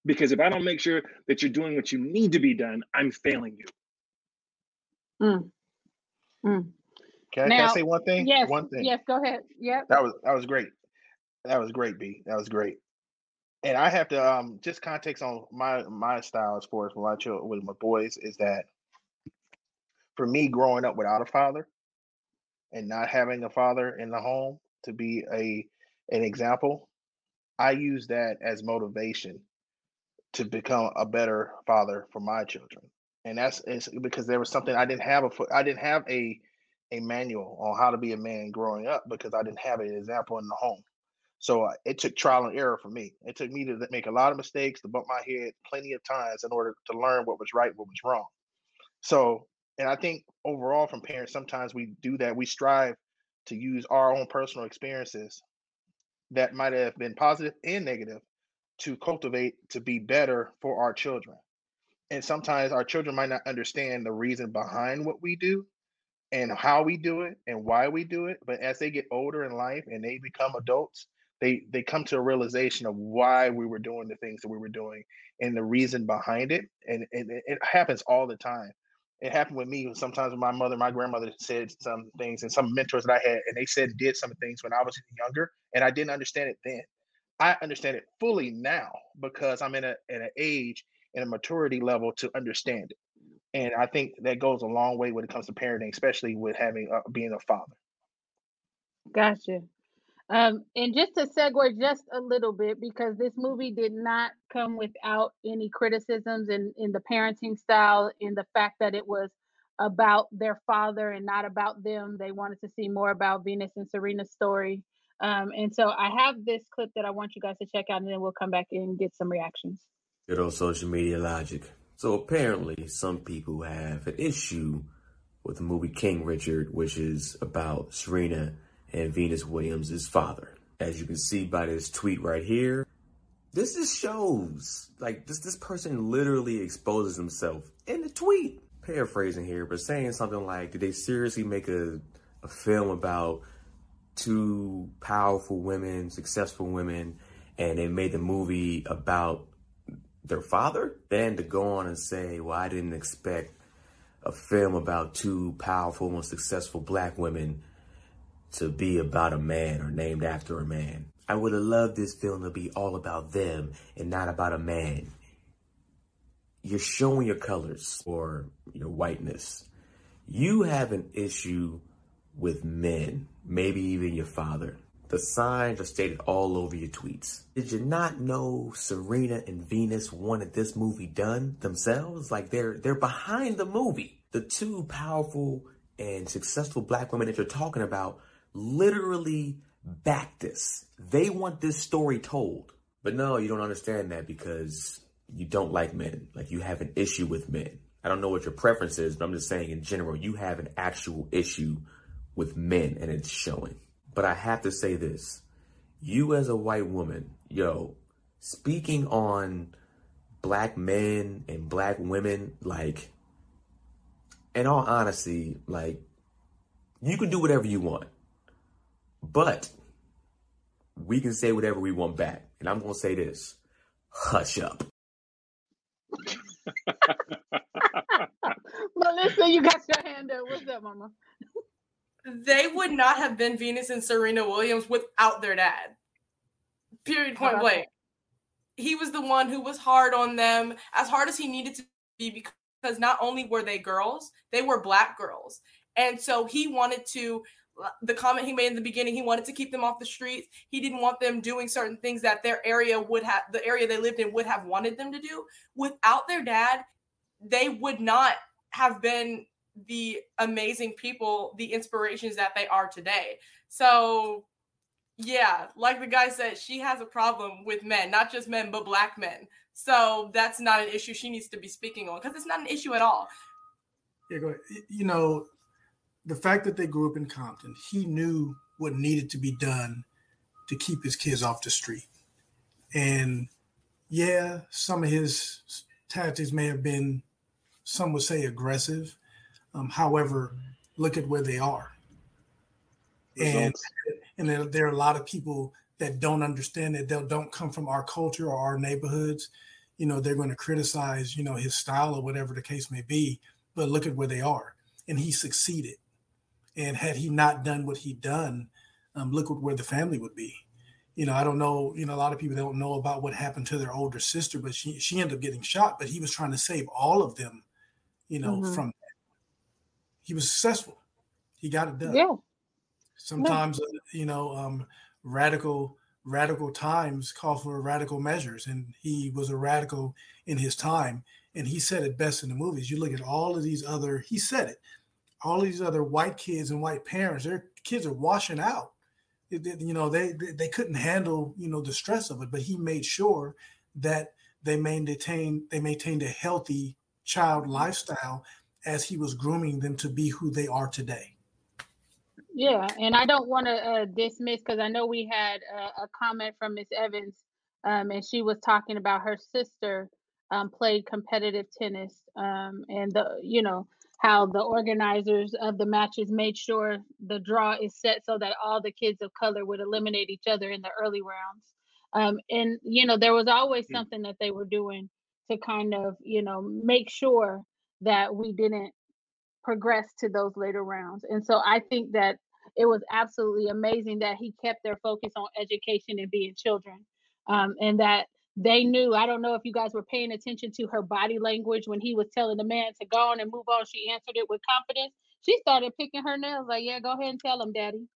Because if I don't make sure that you're doing what you need to be done, I'm failing you. Mm. Mm. Can I, can I say one thing? Yes. One thing. Yes. Go ahead. Yeah. That was that was great. That was great, B. That was great. And I have to um just context on my my style as far as with my children with my boys is that for me growing up without a father and not having a father in the home to be a an example, I use that as motivation to become a better father for my children. And that's it's because there was something I didn't have a I didn't have a a manual on how to be a man growing up because I didn't have an example in the home. So uh, it took trial and error for me. It took me to make a lot of mistakes, to bump my head plenty of times in order to learn what was right, what was wrong. So, and I think overall from parents, sometimes we do that. We strive to use our own personal experiences that might have been positive and negative to cultivate to be better for our children. And sometimes our children might not understand the reason behind what we do and how we do it and why we do it. But as they get older in life and they become adults, they they come to a realization of why we were doing the things that we were doing and the reason behind it. And, and it happens all the time. It happened with me sometimes with my mother, my grandmother said some things and some mentors that I had, and they said did some things when I was younger, and I didn't understand it then. I understand it fully now because I'm in a in an age and a maturity level to understand it. And I think that goes a long way when it comes to parenting, especially with having uh, being a father. Gotcha. Um, and just to segue just a little bit, because this movie did not come without any criticisms in, in the parenting style, in the fact that it was about their father and not about them. They wanted to see more about Venus and Serena's story. Um, and so I have this clip that I want you guys to check out, and then we'll come back and get some reactions. Good old social media logic. So apparently, some people have an issue with the movie King Richard, which is about Serena and Venus Williams' father. As you can see by this tweet right here, this just shows like this this person literally exposes himself in the tweet. Paraphrasing here, but saying something like, did they seriously make a, a film about two powerful women, successful women, and they made the movie about their father? Then to go on and say, well, I didn't expect a film about two powerful and successful black women to be about a man or named after a man. I would have loved this film to be all about them and not about a man. You're showing your colors or your whiteness. You have an issue with men, maybe even your father. The signs are stated all over your tweets. Did you not know Serena and Venus wanted this movie done themselves? Like they're they're behind the movie. The two powerful and successful black women that you're talking about literally back this. They want this story told. But no, you don't understand that because you don't like men. Like you have an issue with men. I don't know what your preference is, but I'm just saying in general, you have an actual issue with men and it's showing. But I have to say this. You as a white woman, yo, speaking on black men and black women, like, in all honesty, like, you can do whatever you want. But we can say whatever we want back. And I'm going to say this hush up. Melissa, you got your hand up. What's up, mama? They would not have been Venus and Serena Williams without their dad. Period, point blank. He was the one who was hard on them, as hard as he needed to be, because not only were they girls, they were black girls. And so he wanted to the comment he made in the beginning he wanted to keep them off the streets he didn't want them doing certain things that their area would have the area they lived in would have wanted them to do without their dad they would not have been the amazing people, the inspirations that they are today. So, yeah, like the guy said, she has a problem with men, not just men, but black men. So that's not an issue she needs to be speaking on because it's not an issue at all. Yeah, go ahead. You know, the fact that they grew up in Compton, he knew what needed to be done to keep his kids off the street. And yeah, some of his tactics may have been, some would say, aggressive. Um, however, look at where they are. And, Results. and there, there are a lot of people that don't understand that they don't come from our culture or our neighborhoods. You know, they're going to criticize, you know, his style or whatever the case may be. But look at where they are. And he succeeded. And had he not done what he done, um, look where the family would be. You know, I don't know. You know, a lot of people don't know about what happened to their older sister, but she she ended up getting shot. But he was trying to save all of them. You know, Mhm. from he was successful. He got it done. Yeah. Sometimes, uh, you know, um, radical radical times call for radical measures, and he was a radical in his time. And he said it best in the movies. You look at all of these other. He said it. All these other white kids and white parents, their kids are washing out. It- it- you know, they they they couldn't handle you know the stress of it. But he made sure that they maintained they maintained a healthy child lifestyle as he was grooming them to be who they are today. Yeah, and I don't want to uh, dismiss because I know we had a, a comment from Miss Evans, um, and she was talking about her sister um, played competitive tennis, um, and the you know how the organizers of the matches made sure the draw is set so that all the kids of color would eliminate each other in the early rounds. Um, and you know there was always something that they were doing to kind of you know make sure that we didn't progress to those later rounds. And so I think that it was absolutely amazing that he kept their focus on education and being children. Um, and that they knew, I don't know if you guys were paying attention to her body language when he was telling the man to go on and move on. She answered it with confidence. She started picking her nails, like, yeah, go ahead and tell him, daddy.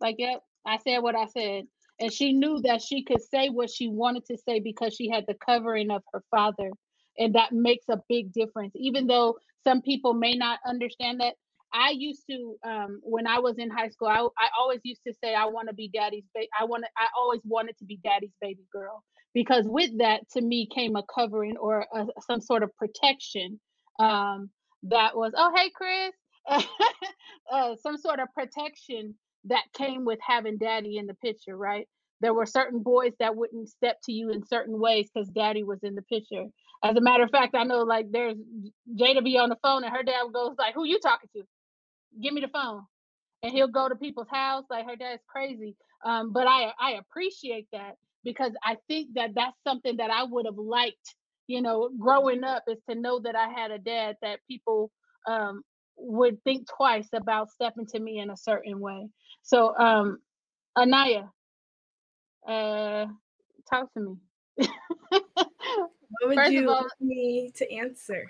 Like, yeah, I said what I said. And she knew that she could say what she wanted to say because she had the covering of her father and that makes a big difference even though some people may not understand that i used to um, when i was in high school i, I always used to say i want to be daddy's baby i want i always wanted to be daddy's baby girl because with that to me came a covering or a, some sort of protection um, that was oh hey chris uh, some sort of protection that came with having daddy in the picture right there were certain boys that wouldn't step to you in certain ways because daddy was in the picture as a matter of fact, I know like there's Jada be on the phone and her dad goes like, "Who you talking to? Give me the phone." And he'll go to people's house like her dad's crazy. Um, but I I appreciate that because I think that that's something that I would have liked, you know, growing up is to know that I had a dad that people um, would think twice about stepping to me in a certain way. So, um, Anaya, uh, talk to me. What would First you all, me to answer?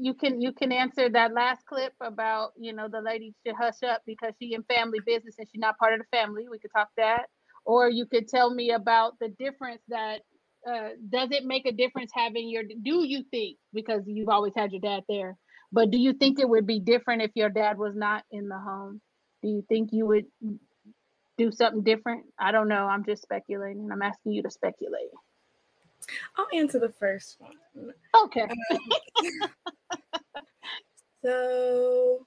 you can you can answer that last clip about you know the lady should hush up because she in family business and she's not part of the family. We could talk that, or you could tell me about the difference that uh, does it make a difference having your do you think because you've always had your dad there, but do you think it would be different if your dad was not in the home? Do you think you would do something different? I don't know. I'm just speculating. I'm asking you to speculate. I'll answer the first one. Okay. So,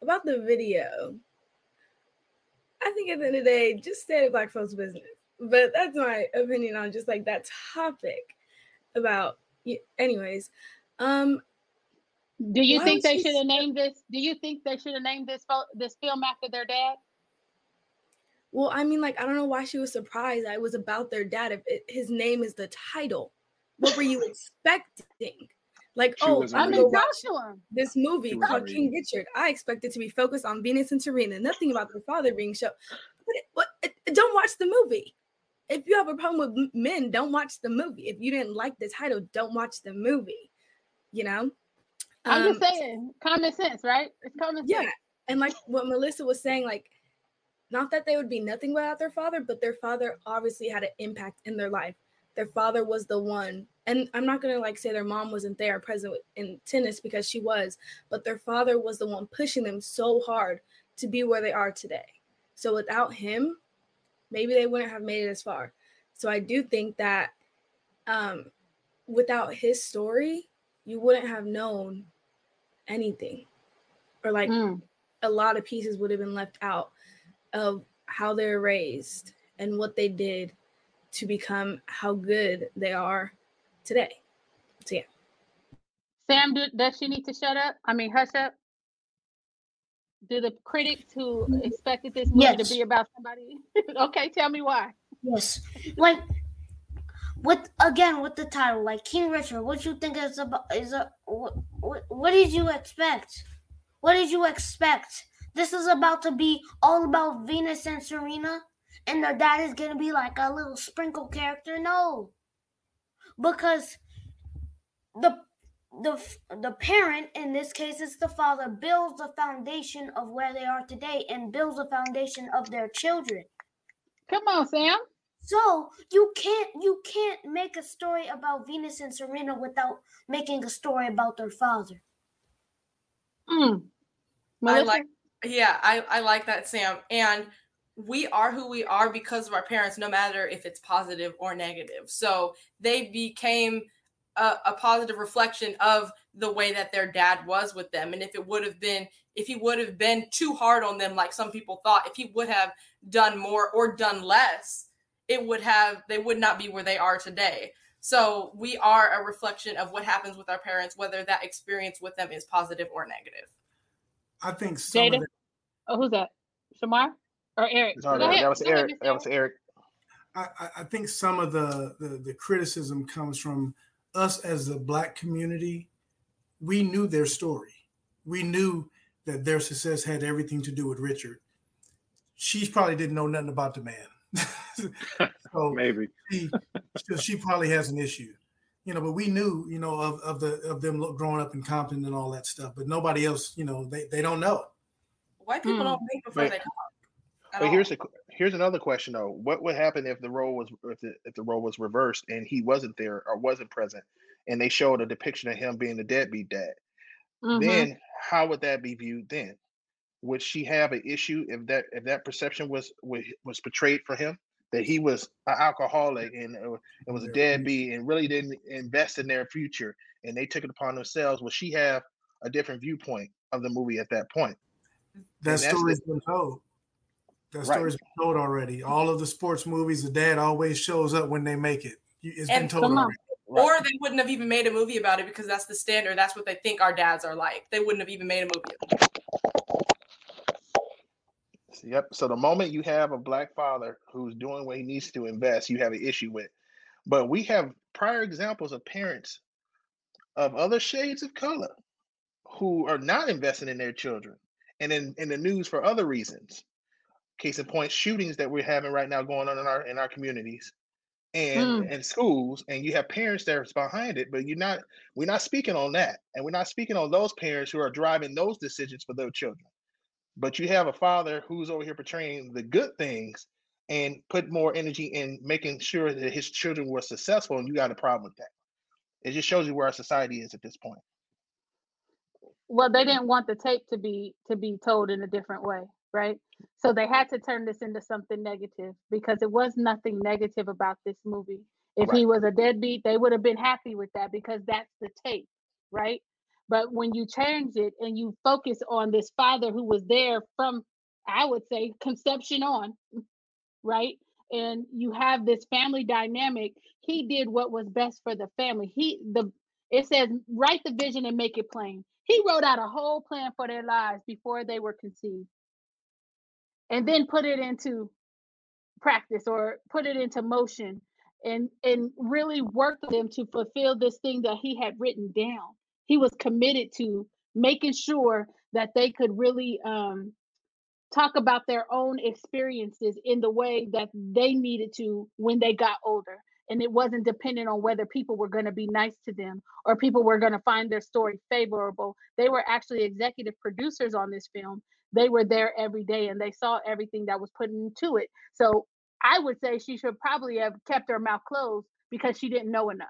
about the video, I think at the end of the day, just stay at Black folks' business. But that's my opinion on just like that topic about. Anyways, um, Do you think they should have named this? Do you think they should have named this this film after their dad? Well, I mean, like, I don't know why she was surprised I was about their dad. If it, his name is the title, what were you expecting? Like, She oh, I'm reading. Joshua. this movie She wasn't called King. Richard. I expected it to be focused on Venus and Serena, nothing about their father being shown. But it, what, it, don't watch the movie. If you have a problem with men, don't watch the movie. If you didn't like the title, don't watch the movie. You know. I'm just Um, saying, common sense, right? It's common sense. yeah and like what melissa was saying like not that they would be nothing without their father but their father obviously had an impact in their life their father was the one. And i'm not going to like say their mom wasn't there present in tennis because she was but their father was the one pushing them so hard to be where they are today. So without him maybe they wouldn't have made it as far. So i do think that um without his story you wouldn't have known anything. Or like Mm. a lot of pieces would have been left out of how they're raised and what they did to become how good they are today. So yeah. Sam, do, does she need to shut up? I mean, hush up. Do the critics who expected this movie Yes. to be about somebody? okay, tell me why. Yes. Like with again with the title, like King Richard, what you think is about is a what, what what did you expect? What did you expect? This is about to be all about Venus and Serena, and their dad is gonna be like a little sprinkle character. No. Because the the the parent in this case is the father builds the foundation of where they are today and builds the foundation of their children Come on, Sam. so you can't you can't make a story about venus and serena without making a story about their father Mm. I like, yeah, I, I like that, Sam. And we are who we are because of our parents, no matter if it's positive or negative. So they became a, a positive reflection of the way that their dad was with them. And if it would have been, if he would have been too hard on them, like some people thought, if he would have done more or done less, it would have, they would not be where they are today. So we are a reflection of what happens with our parents, whether that experience with them is positive or negative. I think so. Jada? Oh, who's that? Shamar or Eric? Sorry, that, that was Eric. That was Eric. I, I- I think some of the, the the criticism comes from us as the black community. We knew their story. We knew that their success had everything to do with Richard. She probably didn't know nothing about the man. so maybe she, so she probably has an issue, you know. But we knew, you know, of, of the of them growing up in Compton and all that stuff. But nobody else, you know, they, they don't know. White people Hmm. don't think before But- they talk. At But all. here's a here's another question though. What would happen if the role was if the, if the role was reversed and he wasn't there or wasn't present, and they showed a depiction of him being the deadbeat dad? Mhm. Then how would that be viewed then? Would she have an issue if that if that perception was was, was portrayed for him that he was an alcoholic and it was a deadbeat and really didn't invest in their future and they took it upon themselves? Would she have a different viewpoint of the movie at that point? That And that's the- story's been told. That Right. story's been told already. All of the sports movies, the dad always shows up when they make it. You- It's been told already. Or they wouldn't have even made a movie about it because that's the standard. That's what they think our dads are like. They wouldn't have even made a movie. about it. Yep. So the moment you have a black father who's doing what he needs to invest, you have an issue with. But we have prior examples of parents of other shades of color who are not investing in their children and in, in the news for other reasons. Case in point, shootings that we're having right now going on in our in our communities and Hmm. and schools, and you have parents that's behind it, but you're not we're not speaking on that. And we're not speaking on those parents who are driving those decisions for their children but you have a father who's over here portraying the good things and put more energy in making sure that his children were successful and you got a problem with that it just shows you where our society is at this point well they didn't want the tape to be to be told in a different way right? So they had to turn this into something negative because it was nothing negative about this movie. If he was a deadbeat they would have been happy with that because that's the tape right? But when you change it and you focus on this father who was there from i would say conception on right? And you have this family dynamic he did what was best for the family. He the it says write the vision and make it plain. He wrote out a whole plan for their lives before they were conceived and then put it into practice or put it into motion and and really work them to fulfill this thing that he had written down. He was committed to making sure that they could really um, talk about their own experiences in the way that they needed to when they got older. And it wasn't dependent on whether people were going to be nice to them or people were going to find their story favorable. They were actually executive producers on this film they were there every day and they saw everything that was put into it so i would say she should probably have kept her mouth closed because she didn't know enough.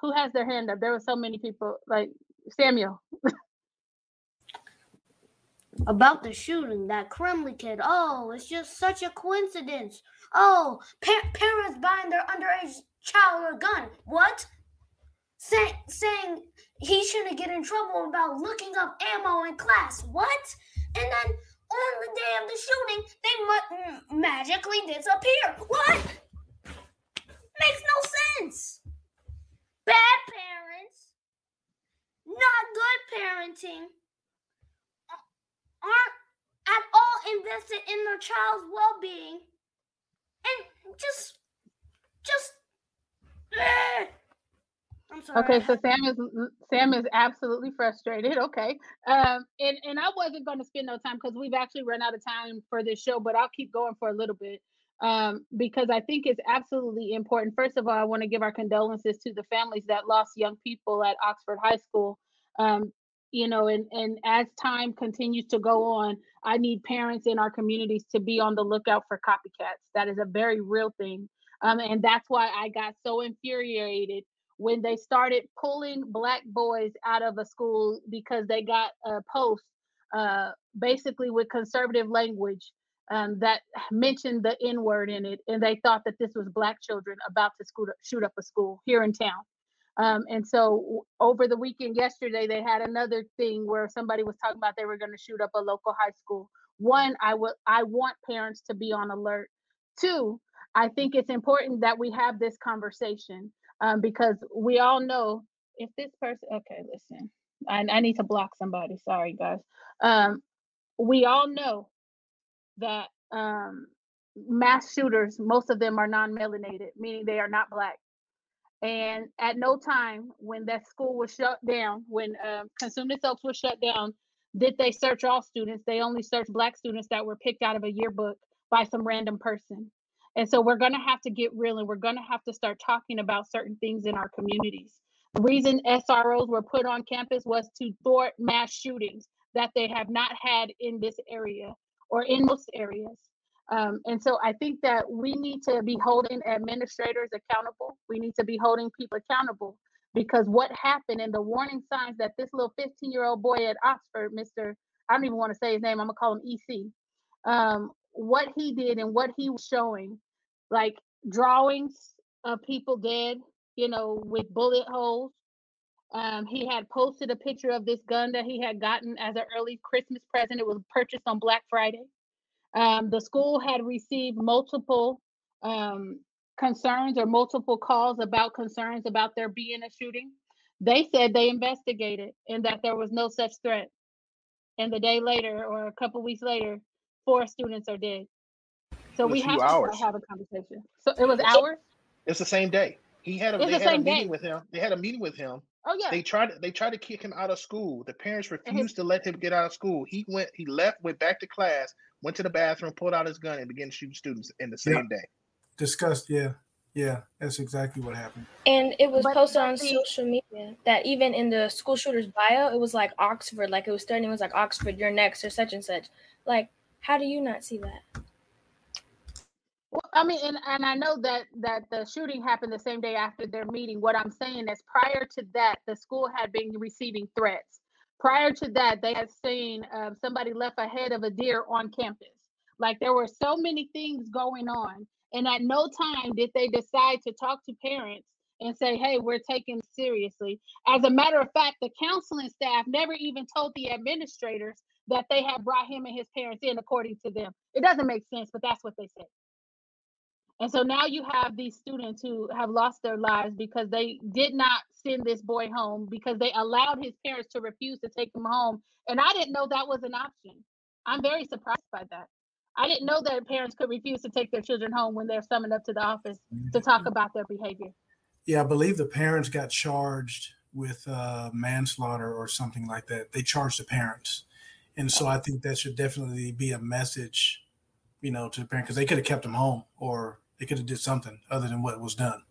Who has their hand up? There were so many people. Like Samuel. about the shooting, that Crumbley kid. Oh, it's just such a coincidence. Oh, pa- parents buying their underage child a gun. What? Say- saying he shouldn't get in trouble about looking up ammo in class. What? And then on the day of the shooting, they mu- magically disappear. What? Makes no sense. Bad parents, not good parenting, aren't at all invested in their child's well-being, and just, just. eh. I'm sorry. Okay, so Sam is Sam is absolutely frustrated. Okay, um, and and I wasn't going to spend no time because we've actually run out of time for this show, but I'll keep going for a little bit um, because I think it's absolutely important. First of all, I want to give our condolences to the families that lost young people at Oxford High School. Um, you know, and and as time continues to go on, I need parents in our communities to be on the lookout for copycats. That is a very real thing, um, and that's why I got so infuriated when they started pulling black boys out of a school because they got a post uh, basically with conservative language um, that mentioned the N word in it, and they thought that this was black children about to scoot shoot up a school here in town. Um, and so over the weekend yesterday, they had another thing where somebody was talking about they were going to shoot up a local high school. One, I would I want parents to be on alert. Two, I think it's important that we have this conversation um, because we all know if this person. Okay, listen, I, I need to block somebody. Sorry, guys. Um, we all know that um, mass shooters, most of them are non-melanated, meaning they are not black. And at no time when that school was shut down, when um, Cosumnes Oaks was shut down, did they search all students. They only searched black students that were picked out of a yearbook by some random person. And so we're going to have to get real and we're going to have to start talking about certain things in our communities. The reason SROs were put on campus was to thwart mass shootings that they have not had in this area or in most areas. Um, and so I think that we need to be holding administrators accountable. We need to be holding people accountable because what happened and the warning signs that this little 15 year old boy at Oxford, Mr. I don't even want to say his name, I'm gonna call him EC. Um, what he did and what he was showing, like drawings of people dead, you know, with bullet holes. Um, he had posted a picture of this gun that he had gotten as an early Christmas present. It was purchased on Black Friday. Um, the school had received multiple um, concerns or multiple calls about concerns about there being a shooting. They said they investigated and that there was no such threat. And the day later, or a couple weeks later, four students are dead. So we have few to hours. have a conversation. So it was hours. It's the same day. He had a It's they the had a meeting day. with him. They had a meeting with him. Oh yeah. They tried they tried to kick him out of school. The parents his- refused to let him get out of school. He went he left, went back to class, went to the bathroom, pulled out his gun, and began shooting students in the Yeah. same day. Discussed, yeah. Yeah, that's exactly what happened. And it was But- posted on see- social media that even in the school shooter's bio, it was like Oxford, like it was threatening, it was like Oxford, you're next, or such and such. Like, how do you not see that? I mean, and, and I know that that the shooting happened the same day after their meeting. What I'm saying is, prior to that, the school had been receiving threats. Prior to that, they had seen um, somebody left a head of a deer on campus. Like there were so many things going on, and at no time did they decide to talk to parents and say, "Hey, we're taking seriously." As a matter of fact, the counseling staff never even told the administrators that they had brought him and his parents in, according to them. It doesn't make sense, but that's what they said. And so now you have these students who have lost their lives because they did not send this boy home because they allowed his parents to refuse to take him home. And I didn't know that was an option. I'm very surprised by that. I didn't know that parents could refuse to take their children home when they're summoned up to the office to talk about their behavior. Yeah, I believe the parents got charged with uh, manslaughter or something like that. They charged the parents, and so I think that should definitely be a message, you know, to the parent because they could have kept them home or they could have did something other than what was done.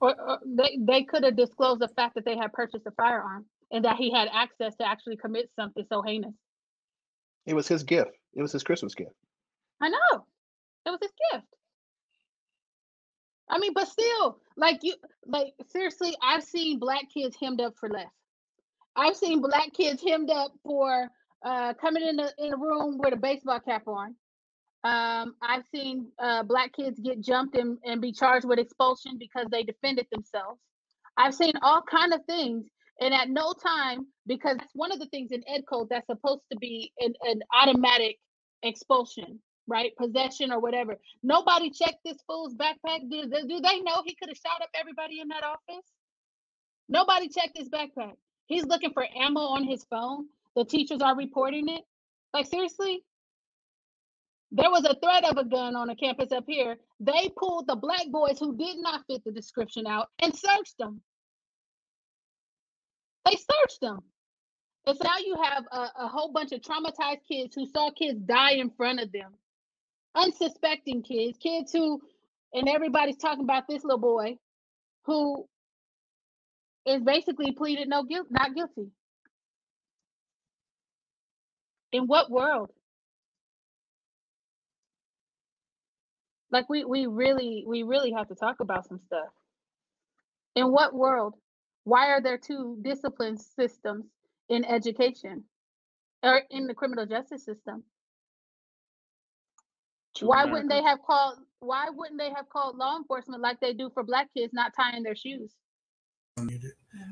Or, or they, they could have disclosed the fact that they had purchased a firearm and that he had access to actually commit something so heinous. It was his gift. It was his Christmas gift. I know. It was his gift. I mean, but still, like you, like seriously, I've seen black kids hemmed up for less. I've seen black kids hemmed up for uh, coming in the in a room with a baseball cap on. Um, I've seen uh, black kids get jumped and, and be charged with expulsion because they defended themselves. I've seen all kind of things, and at no time, because that's one of the things in ed code that's supposed to be an, an automatic expulsion, right? Possession or whatever. Nobody checked this fool's backpack. Do, do they know he could have shot up everybody in that office? Nobody checked his backpack. He's looking for ammo on his phone. The teachers are reporting it. Like, seriously? There was a threat of a gun on a campus up here. They pulled the black boys who did not fit the description out and searched them. They searched them. And so now you have a, a whole bunch of traumatized kids who saw kids die in front of them, unsuspecting kids, kids who, and everybody's talking about this little boy who is basically pleaded no guilt, not guilty. In what world? Like we we really we really have to talk about some stuff. In what world? Why are there two discipline systems in education or in the criminal justice system? Two Why wouldn't they have called why wouldn't they have called law enforcement like they do for black kids not tying their shoes?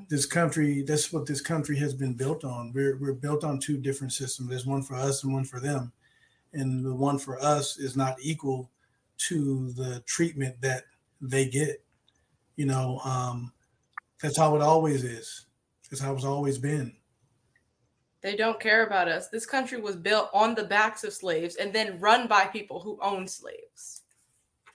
This country, that's what this country has been built on. We're we're built on two different systems. There's one for us and one for them. And the one for us is not equal to the treatment that they get. You know, um, that's how it always is. That's how it's always been. They don't care about us. This country was built on the backs of slaves and then run by people who own slaves.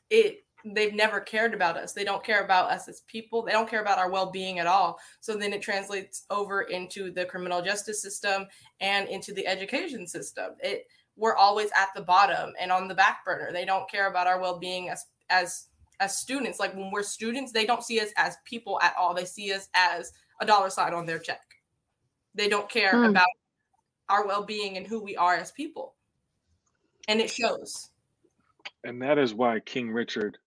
It they've never cared about us. They don't care about us as people. They don't care about our well-being at all. So then it translates over into the criminal justice system and into the education system. It we're always at the bottom and on the back burner. They don't care about our well-being as as as students. Like when we're students, they don't see us as people at all. They see us as a dollar sign on their check. They don't care Hmm. about our well-being and who we are as people. And it shows. and that is why King Richard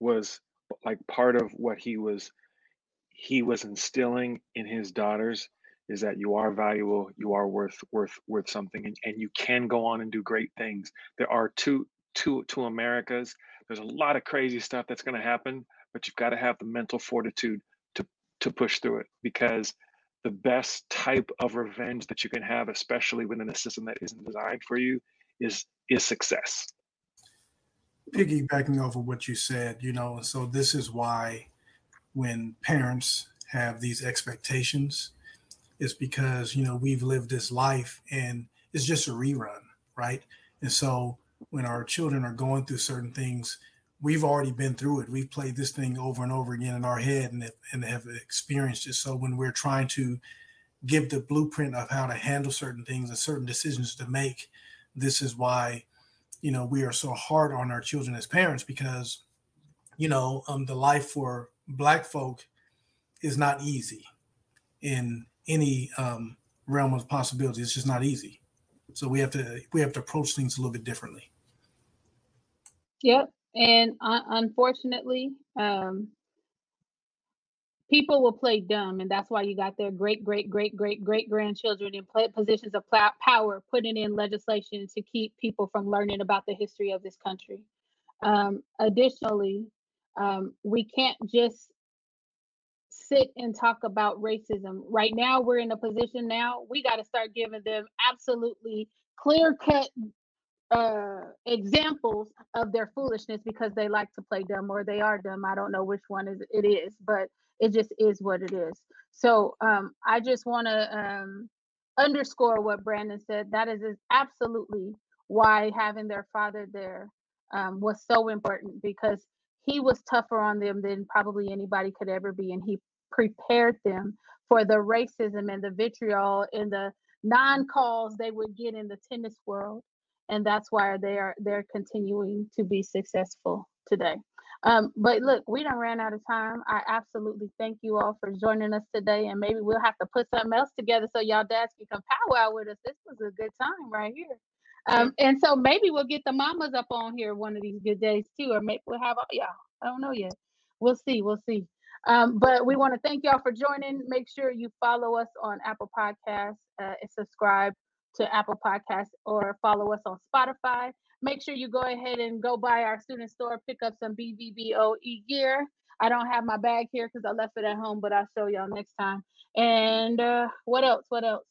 was like part of what he was he was instilling in his daughters is that you are valuable, you are worth worth worth something, and, and you can go on and do great things. There are two two two Americas. There's a lot of crazy stuff that's going to happen, but you've got to have the mental fortitude to to push through it because the best type of revenge that you can have, especially within a system that isn't designed for you, is is success. piggybacking off of what you said, you know, so this is why when parents have these expectations, it's because, you know, we've lived this life and it's just a rerun, right? And so when our children are going through certain things, we've already been through it. We've played this thing over and over again in our head and, have- and have experienced it. So when we're trying to give the blueprint of how to handle certain things and certain decisions to make, this is why you know we are so hard on our children as parents because you know um, the life for black folk is not easy in any um, realm of possibility it's just not easy so we have to we have to approach things a little bit differently Yep. And un- unfortunately, um, people will play dumb, and that's why you got their great, great, great, great, great grandchildren in positions of power putting in legislation to keep people from learning about the history of this country. Um, additionally, um, we can't just sit and talk about racism. Right now, we're in a position now, we got to start giving them absolutely clear cut uh examples of their foolishness because they like to play dumb or they are dumb. I don't know which one is it is, but it just is what it is. So um I just want to um underscore what Brandon said. That is is absolutely why having their father there um was so important because he was tougher on them than probably anybody could ever be and he prepared them for the racism and the vitriol and the non-calls they would get in the tennis world and that's why they are they're continuing to be successful today. Um, but look, we don't ran out of time. I absolutely thank you all for joining us today, and maybe we'll have to put something else together so y'all dads can come powwow with us. This was a good time right here. Um, and so maybe we'll get the mamas up on here one of these good days too, or maybe we'll have all y'all. I don't know yet. we'll see. We'll see. Um, but we want to thank y'all for joining. Make sure you follow us on Apple Podcasts uh, and subscribe to Apple Podcasts or follow us on Spotify. Make sure you go ahead and go by our student store, pick up some BBBOE gear. I don't have my bag here because I left it at home, but I'll show y'all next time. And uh, what else? What else?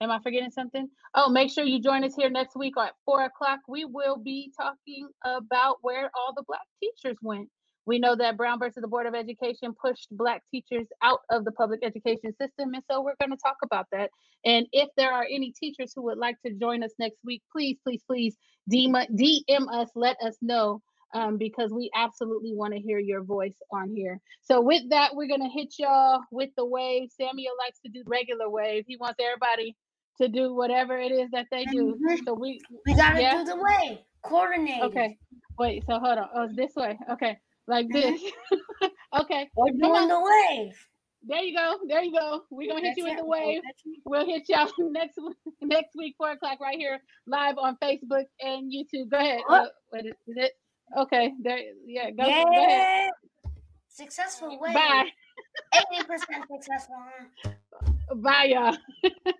Am I forgetting something? Oh, make sure you join us here next week at four o'clock. We will be talking about where all the black teachers went. We know that Brown versus the Board of Education pushed Black teachers out of the public education system. And so we're going to talk about that. And if there are any teachers who would like to join us next week, please, please, please DM, DM us, let us know. Um, because we absolutely want to hear your voice on here. So with that, we're gonna hit y'all with the wave. Samuel likes to do regular wave. He wants everybody to do whatever it is that they do. So we We gotta yeah? do the wave. Coordinate. Okay. Wait, so hold on. Oh, it's this way. Okay. Like this. okay. We're Come doing the wave. There you go. There you go. We're gonna hit you with the wave. We'll hit y'all next next week, four o'clock, right here, live on Facebook and YouTube. Go ahead. What? Uh, what is, is it? Okay. There. Yeah. Go, go ahead. Successful wave. Bye. 80% successful. huh? Bye, y'all.